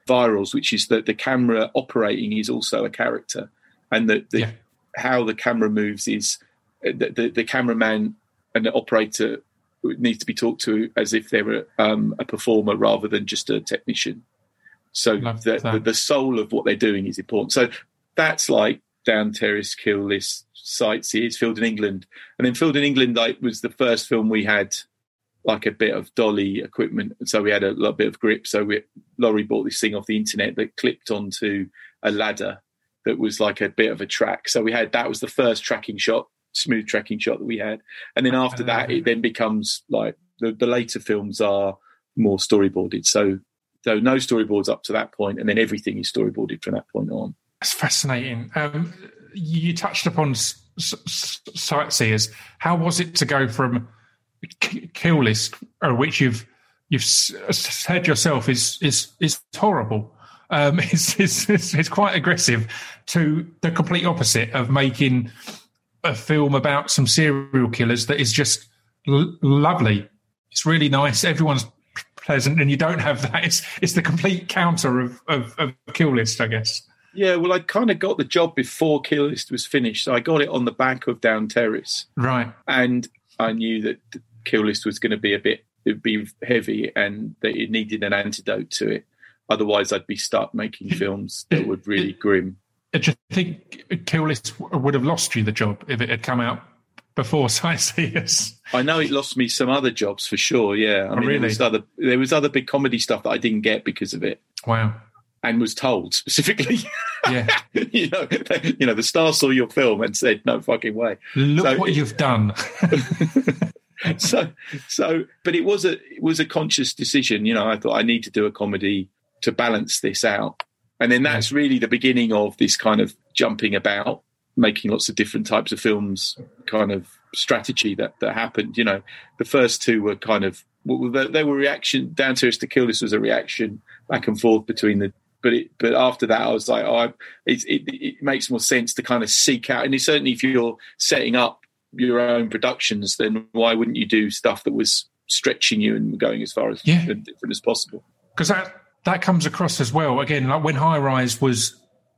virals which is that the camera operating is also a character and that the Yeah. How the camera moves is uh, the, the, the cameraman and the operator needs to be talked to as if they were um, a performer rather than just a technician. So the, the, the soul of what they're doing is important. So that's like Down Terrace, Kill List, Sightseers, Field in England. And then Field in England like was the first film we had like a bit of dolly equipment. So we had a little bit of grip. So we, Laurie bought this thing off the internet that clipped onto a ladder that was like a bit of a track. So we had that was the first tracking shot, smooth tracking shot that we had. And then after that, it then becomes like the, the later films are more storyboarded. So so no storyboards up to that point, and then everything is storyboarded from that point on. That's fascinating. Um, you touched upon sightseers. How was it to go from Kill List, uh, which you've you've said yourself is is is horrible? Um, it's, it's, quite aggressive to the complete opposite of making a film about some serial killers that is just l- lovely. It's really nice. Everyone's pleasant, and you don't have that. It's it's the complete counter of of, of Kill List, I guess. Yeah, well, I kind of got the job before Kill List was finished, so I got it on the back of Down Terrace, Right. and I knew that Kill List was going to be a bit, it'd be heavy, and that it needed an antidote to it. Otherwise, I'd be stuck making films that were really grim. Do you think Kill List would have lost you the job if it had come out before Sightseers? I know it lost me some other jobs for sure. Yeah, I oh, mean, Oh, really? there was other there was other big comedy stuff that I didn't get because of it, Wow. and was told specifically. Yeah. you know, you know, the star saw your film and said, "No fucking way." Look So what you've done. so so but it was a it was a conscious decision you know i thought i need to do a comedy to balance this out and then that's really the beginning of this kind of jumping about making lots of different types of films kind of strategy that that happened you know the first two were kind of they, they were reaction down to us to Kill List was a reaction back and forth between the but it, but after that, I was like, oh, I, it, it, it makes more sense to kind of seek out, and certainly if you're setting up your own productions, then why wouldn't you do stuff that was stretching you and going as far as Yeah. different as possible? Because that, that comes across as well. Again, like when High Rise was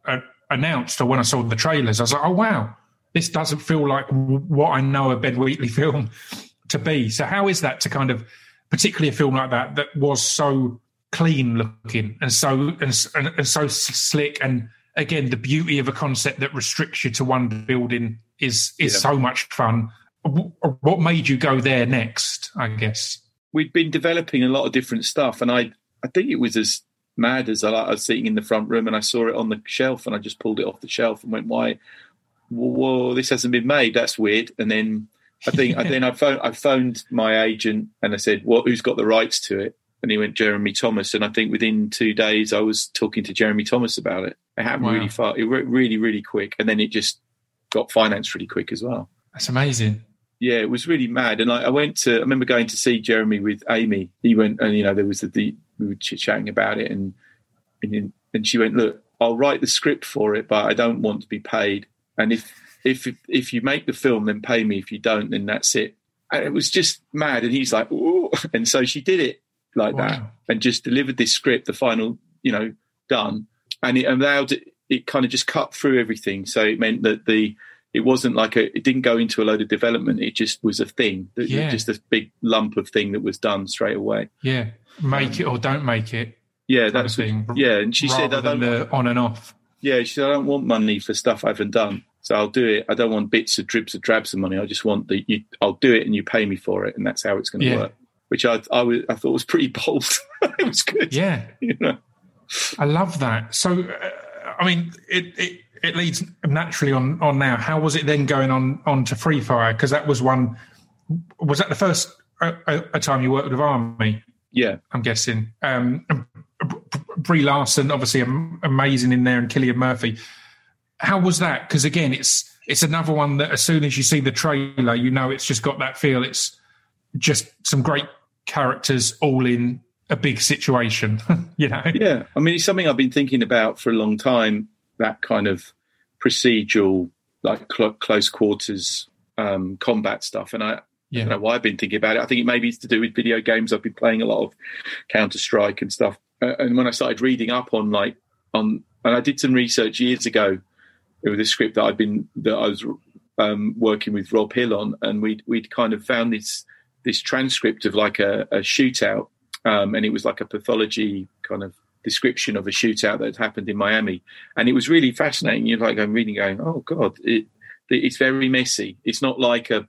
uh, announced or when I saw the trailers, I was like, oh, wow, this doesn't feel like w- what I know a Ben Wheatley film to be. So, how is that to kind of, particularly a film like that, that was so clean looking and so and, and, and so slick and again the beauty of a concept that restricts you to one building is is Yeah. so much fun what made you go there next i guess We'd been developing a lot of different stuff, and I I think it was as mad as I, I was sitting in the front room and I saw it on the shelf, and I just pulled it off the shelf and went, "Why? Whoa, this hasn't been made. That's weird." And then I think and then I phoned I phoned my agent and I said, "What? who's got the rights to it?" And he went Jeremy Thomas, and I think within two days I was talking to Jeremy Thomas about it. It happened Wow. really fast, it went really really quick, and then it just got financed really quick as well. that's amazing Yeah, it was really mad. And I, I went to, I remember going to see Jeremy with Amy. He went, and you know, there was the, the we were chit chatting about it, and and and she went, look, I'll write the script for it, but I don't want to be paid. And if if if you make the film, then pay me. If you don't, then that's it. And it was just mad. And he's like, Ooh. and so she did it like that, and just delivered this script, the final, you know, done, and it allowed it. It kind of just cut through everything. So it meant that the it wasn't like a it didn't go into a load of development. It just was a thing that- Yeah. just a big lump of thing that was done straight away. Yeah. Make it or don't make it yeah that's thing yeah and she said i don't the on and off. Yeah she said i don't want money for stuff i haven't done. So i'll do it. I don't want bits of dribs of drabs of money. I just want the you, i'll do it and you pay me for it. And that's how it's going to Yeah. work which I, I, was, I thought was pretty bold. It was good. Yeah. You know? I love that. So, uh, I mean, it, it it leads naturally on on now. How was it then going on on to Free Fire? Because that was one. Was that the first uh, uh, a time you worked with Armie? yeah I'm guessing. Um, and B- B- Brie Larson, obviously amazing in there, and Cillian Murphy. How was that? Because again, it's it's another one that as soon as you see the trailer, you know it's just got that feel. It's just some great characters all in a big situation. you know. Yeah, I mean, it's something I've been thinking about for a long time. That kind of procedural, like cl- close quarters um, combat stuff, and I. Yeah. I don't know why I've been thinking about it. I think it maybe it's to do with video games. I've been playing a lot of Counter Strike and stuff. Uh, and when I started reading up on like on, and I did some research years ago with a script that I'd been that I was um, working with Rob Hill on, and we'd we'd kind of found this this transcript of like a, a shootout, um, and it was like a pathology kind of description of a shootout that had happened in Miami, and it was really fascinating. You're like I'm reading, going, oh god, it, it's very messy. It's not like a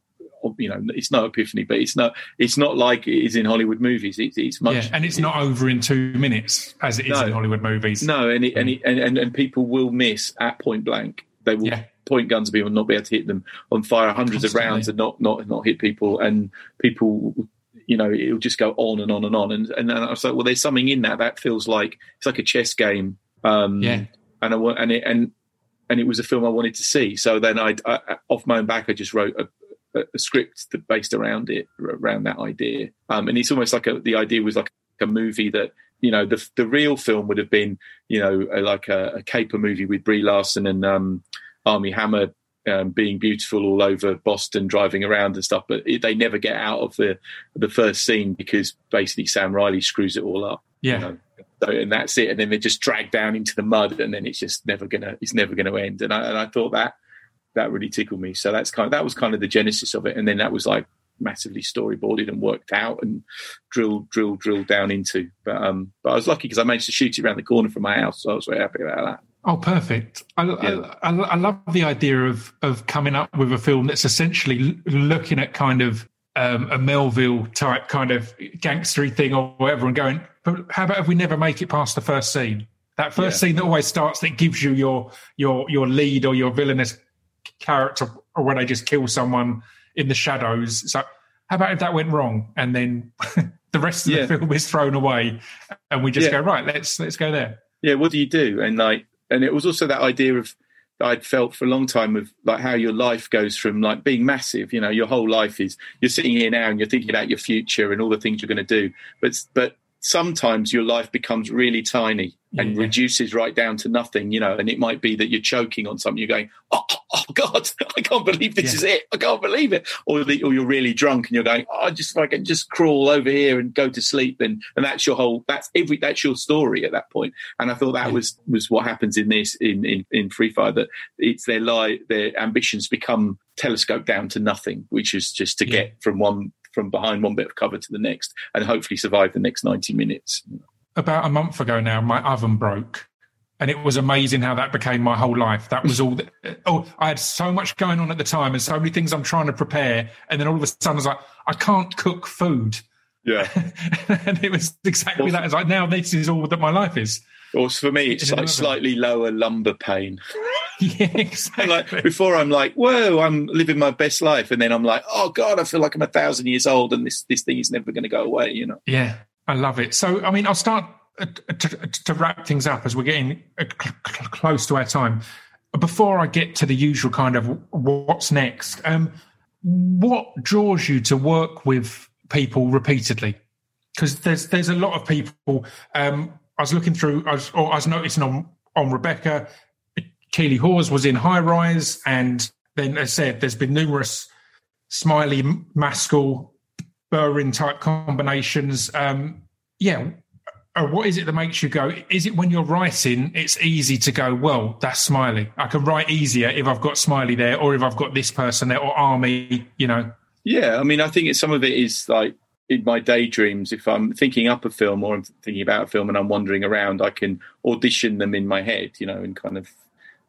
you know, it's no epiphany, but it's not it's not like it is in Hollywood movies. It's, it's much, yeah, and it's not over in two minutes as it is No. in Hollywood movies. no, and it, and, it, and and and people will miss at point blank. They will Yeah. point guns at people and not be able to hit them, on fire hundreds of rounds and not not not hit people, and people. You know, it'll just go on and on and on, and and then I was like, well, there's something in that that feels like it's like a chess game. Um, Yeah. and I and it and and it was a film I wanted to see. So then I, I off my own back, I just wrote a, a, a script that based around it, around that idea. Um, and it's almost like a, the idea was like a movie that you know the the real film would have been you know a, like a, a caper movie with Brie Larson and um, Armie Hammer. Um, being beautiful all over Boston, driving around and stuff, but it, they never get out of the the first scene because basically Sam Riley screws it all up. Yeah. You know? So, and that's it. And then they're just dragged down into the mud, and then it's just never gonna it's never gonna end. And I and I thought that that really tickled me. So that's kind of, that was kind of the genesis of it. And then that was like massively storyboarded and worked out and drilled drilled drilled down into. But um, but I was lucky because I managed to shoot it around the corner from my house, so I was very happy about that. Oh, perfect! I, Yeah. I, I, I love the idea of of coming up with a film that's essentially looking at kind of um, a Melville type kind of gangstery thing or whatever, and going, but how about if we never make it past the first scene? That first Yeah. scene that always starts that gives you your your your lead or your villainous character, or when they just kill someone in the shadows. So, how about if that went wrong, and then the rest of Yeah. the film is thrown away, and we just go right, let's let's go there. yeah, what do you do? And like, and it was also that idea of I'd felt for a long time of like how your life goes from like being massive. You know, your whole life is you're sitting here now and you're thinking about your future and all the things you're going to do, but but sometimes your life becomes really tiny and Yeah. reduces right down to nothing. You know, and it might be that you're choking on something. You're going, oh, oh God, I can't believe this Yeah. is it. I can't believe it. Or, the, or you're really drunk and you're going, oh, just if I can just crawl over here and go to sleep. And and that's your whole that's every that's your story at that point. And I thought that Yeah. was was what happens in this in in, in Free Fire that it's their lie their ambitions become telescoped down to nothing, which is just to get from one from behind one bit of cover to the next and hopefully survive the next 90 minutes. about a month ago now, my oven broke. And it was amazing how that became my whole life. That was all. That, oh, I had so much going on at the time, and so many things I'm trying to prepare. And then all of a sudden, I was like, I can't cook food, Yeah. and it was exactly that. It's like now this is all that my life is. Or for me, it's In an like slightly lower lumbar pain. yeah, exactly. like before, I'm like, "Whoa, I'm living my best life," and then I'm like, "Oh God, I feel like I'm a thousand years old, and this this thing is never going to go away." You know? Yeah, I love it. So, I mean, I'll start uh, to, to wrap things up as we're getting uh, cl- cl- close to our time. Before I get to the usual kind of what's next, um, what draws you to work with people repeatedly? Because there's there's a lot of people. Um, I was looking through, I was, or I was noticing on on Rebecca, Keeley Hawes was in High Rise, and then as I said, there's been numerous Smiley, Maskell, Buring type combinations. Um, yeah. Uh, what is it that makes you go? Is it when you're writing, it's easy to go, well, that's Smiley. I can write easier if I've got Smiley there or if I've got this person there or Armie, you know. Yeah, I mean, I think it's, some of it is like in my daydreams. If I'm thinking up a film or I'm thinking about a film and I'm wandering around, I can audition them in my head, you know, and kind of.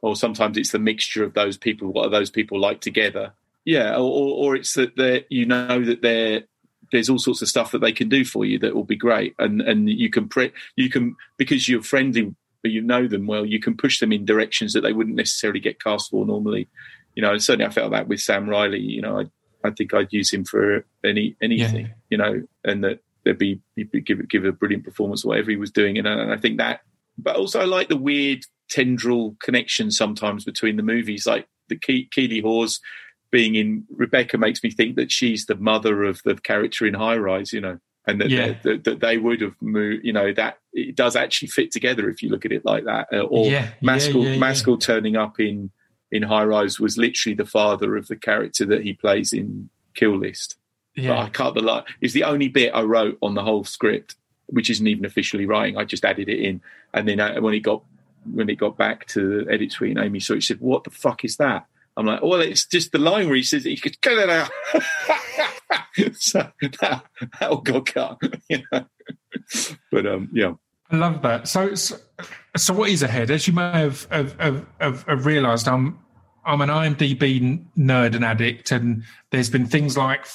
Or sometimes it's the mixture of those people. What are those people like together? Yeah, or, or, or it's that they you know that they're there's all sorts of stuff that they can do for you that will be great, and and you can pre- you can because you're friendly, but you know them well, you can push them in directions that they wouldn't necessarily get cast for normally. You know, and certainly I felt that with Sam Riley. You know, I I think I'd use him for any anything. Yeah. You know, and that there'd be he'd give give a brilliant performance, whatever he was doing, and, and I think that. But also, I like the weird tendril connection sometimes between the movies. Like the Ke- Keeley Hawes being in Rebecca makes me think that she's the mother of the character in High Rise, you know, and that, Yeah. that, that they would have moved, you know, that it does actually fit together if you look at it like that. Uh, or Yeah, yeah, Maskell, yeah, yeah. Maskell turning up in in High Rise was literally the father of the character that he plays in Kill List. But I Yeah. cut the line. It's the only bit I wrote on the whole script, which isn't even officially writing. I just added it in, and then uh, when it got when it got back to the edit suite, and Amy saw it, she said, "What the fuck is that?" I'm like, "Well, it's just the line where he says he could cut it out." so that, that all got cut. But um, yeah, I love that. So, so, so what is ahead? As you may have have, have, have, have realised, I'm I'm an IMDb nerd and addict, and there's been things like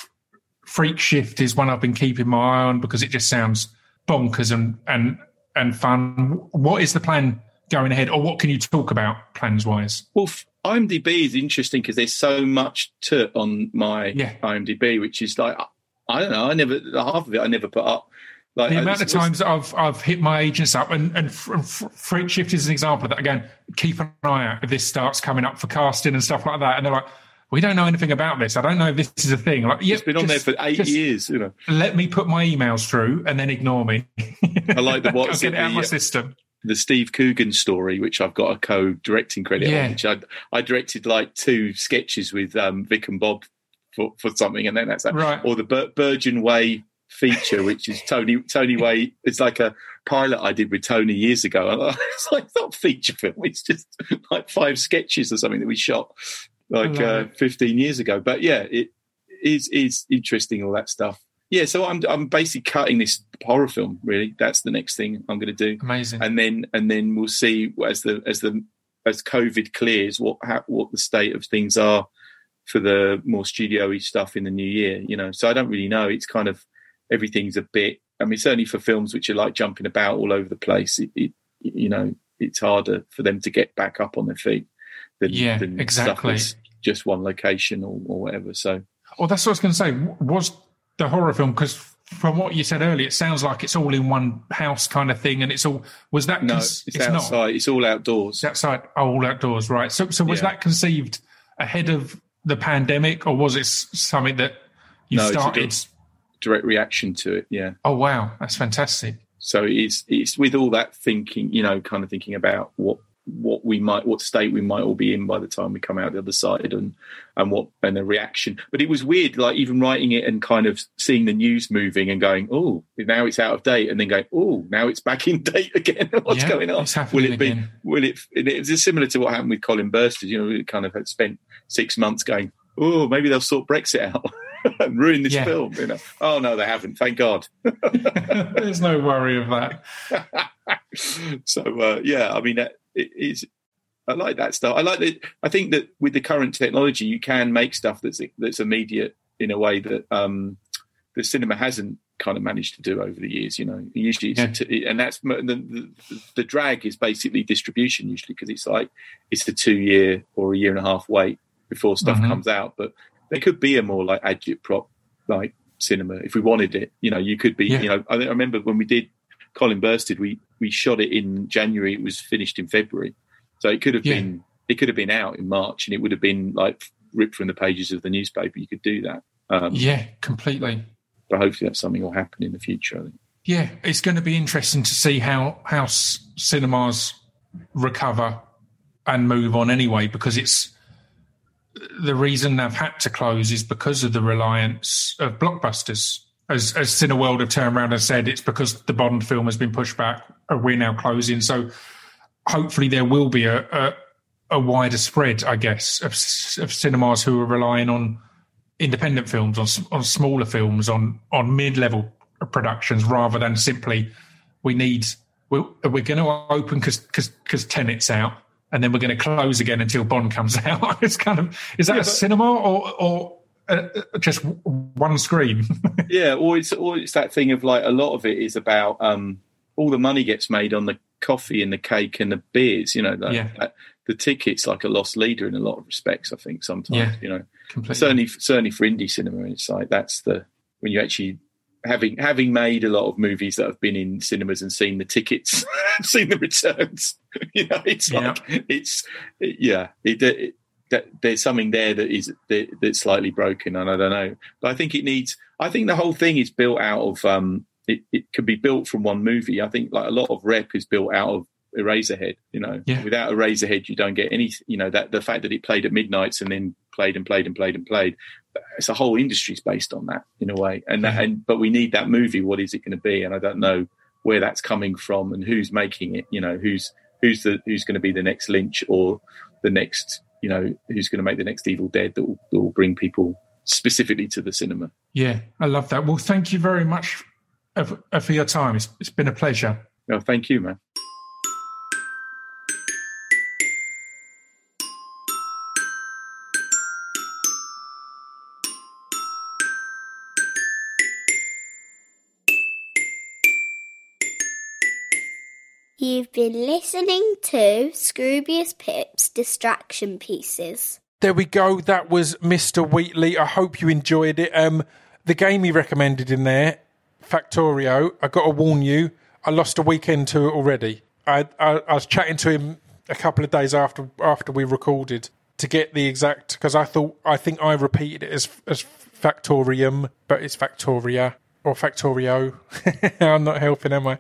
Freak Shift is one I've been keeping my eye on because it just sounds bonkers and and and fun. What is the plan going ahead, or what can you talk about plans wise? Well, f- IMDb is interesting because there's so much to on my Yeah. IMDb, which is like I- don't know. I never half of it I never put up. Like The amount of times I've I've hit my agents up, and and F- F- Shift is an example of that. Again, keep an eye out if this starts coming up for casting and stuff like that. And they're like, "We don't know anything about this. I don't know if this is a thing." Like, yeah, It's been on just- there for eight years. You know, Let me put my emails through and then ignore me. I like the what's get out of my uh, system. The Steve Coogan story, which I've got a co-directing credit Yeah. on. Which I I directed like two sketches with um, Vic and Bob for, for something, and then that's that. Right. Or the Bur- Burgeon Way feature, which is Tony Tony Way. It's like a pilot I did with Tony years ago. And It's like not feature film. It's just like five sketches or something that we shot like uh, 15 years ago. But yeah, it is is interesting all that stuff. Yeah, so I'm I'm basically cutting this horror film. Really, that's the next thing I'm going to do Amazing. and then and then we'll see as the as the as COVID clears what how, what the state of things are for the more studio-y stuff in the new year. You know, so I don't really know. It's kind of everything's a bit. I mean, certainly for films which are like jumping about all over the place, it, it you know it's harder for them to get back up on their feet than, Yeah, than exactly. just one location or, or whatever. So Well, that's what I was going to say. Was the horror film because from what you said earlier, it sounds like it's all in one house kind of thing, and it's all was that no, cons- it's, outside. not It's all outdoors. it's outside oh, all outdoors, right? So, so was Yeah. that conceived ahead of the pandemic, or was it something that you No, it's started? direct- Direct reaction to it. Yeah. Oh wow, that's fantastic. So it's it's with all that thinking, you know, kind of thinking about what what we might what state we might all be in by the time we come out the other side and and what and the reaction. But it was weird, like even writing it and kind of seeing the news moving and going, oh, now it's out of date, and then going, oh, now it's back in date again. What's Yeah, going on? Will it be? again. Will it? It's similar to what happened with Colin Burstead. You know, we kind of had spent six months going, oh, maybe they'll sort Brexit out. and ruin this Yeah. film, you know. Oh no, they haven't. Thank God. There's no worry of that. so uh, yeah, I mean, that- it is. I like that stuff. I like that. I think that with the current technology, you can make stuff that's that's immediate in a way that um, the cinema hasn't kind of managed to do over the years. You know, usually, it's Yeah. and that's the, the the drag is basically distribution usually because it's like it's a two year or a year and a half wait before stuff Mhm. comes out. But there could be a more like agitprop like cinema if we wanted it. You know, you could be. Yeah. You know, I, I remember when we did Colin Burstead, we we shot it in January. It was finished in February, so it could have Yeah. been it could have been out in March, and it would have been like ripped from the pages of the newspaper. You could do that, um, Yeah, completely. but hopefully that's something will happen in the future. I think. Yeah, it's going to be interesting to see how how s- cinemas recover and move on anyway, because it's the reason they've had to close is because of the reliance of blockbusters. As as Cineworld have turned around and said, it's because the Bond film has been pushed back. and We're now closing, so hopefully there will be a a, a wider spread, I guess, of, of cinemas who are relying on independent films, on on smaller films, on on mid level productions, rather than simply we need we're, we're going to open because because Tenet's out, and then we're going to close again until Bond comes out. it's kind of is that Yeah, a but- cinema or or uh, uh, just one screen? yeah, or it's or it's that thing of like a lot of it is about um, all the money gets made on the coffee and the cake and the beers. You know, that, Yeah. that, the tickets like a lost leader in a lot of respects. I think sometimes Yeah. you know Completely. certainly certainly for indie cinema, it's like that's the when you actually having having made a lot of movies that have been in cinemas and seen the tickets, seen the returns. You know, it's Yeah. like it's yeah, it, it that there's something there that is that, that's slightly broken, and I don't know. But I think it needs. I think the whole thing is built out of. Um, it, it could be built from one movie. I think like a lot of rep is built out of Eraserhead. You know, Yeah. without Eraserhead, you don't get any. You know that the fact that it played at midnights and then played and played and played and played. It's a whole industry's based on that in a way. And that, and but we need that movie. What is it going to be? And I don't know where that's coming from and who's making it. You know, who's who's the who's going to be the next Lynch or the next. You know, who's going to make the next Evil Dead that will, that will bring people specifically to the cinema. Yeah, I love that. Well, thank you very much uh, for, uh, your time. It's, it's been a pleasure. No, thank you, man. You've been listening to Scroobius Pip's Distraction Pieces. There we go. That was Mr. Wheatley. I hope you enjoyed it. Um, the game he recommended in there, Factorio. I got to warn you, I lost a weekend to it already. I, I, I was chatting to him a couple of days after after we recorded to get the exact because I thought I think I repeated it as as Factorium, but it's Factoria or Factorio. I'm not helping, am I?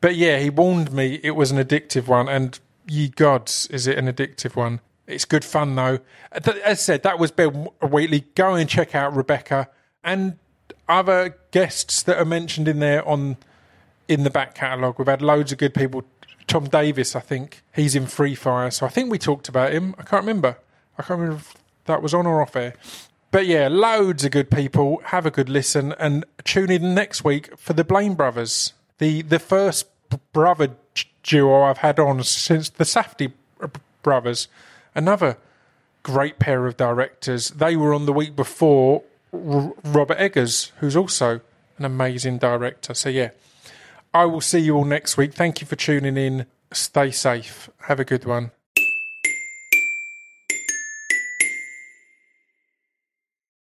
But yeah, he warned me it was an addictive one, and ye gods, is it an addictive one? It's good fun though. As I said, that was Ben Wheatley. Go and check out Rebecca and other guests that are mentioned in there on in the back catalogue. We've had loads of good people. Tom Davis, I think he's in Free Fire, so I think we talked about him. I can't remember. I can't remember if that was on or off air. But yeah, loads of good people. Have a good listen and tune in next week for the Blaine Brothers, the the first brother duo I've had on since the b- brothers. Another great pair of directors. They were on the week before Robert Eggers, who's also an amazing director. So yeah, I will see you all next week. Thank you for tuning in. Stay safe. Have a good one.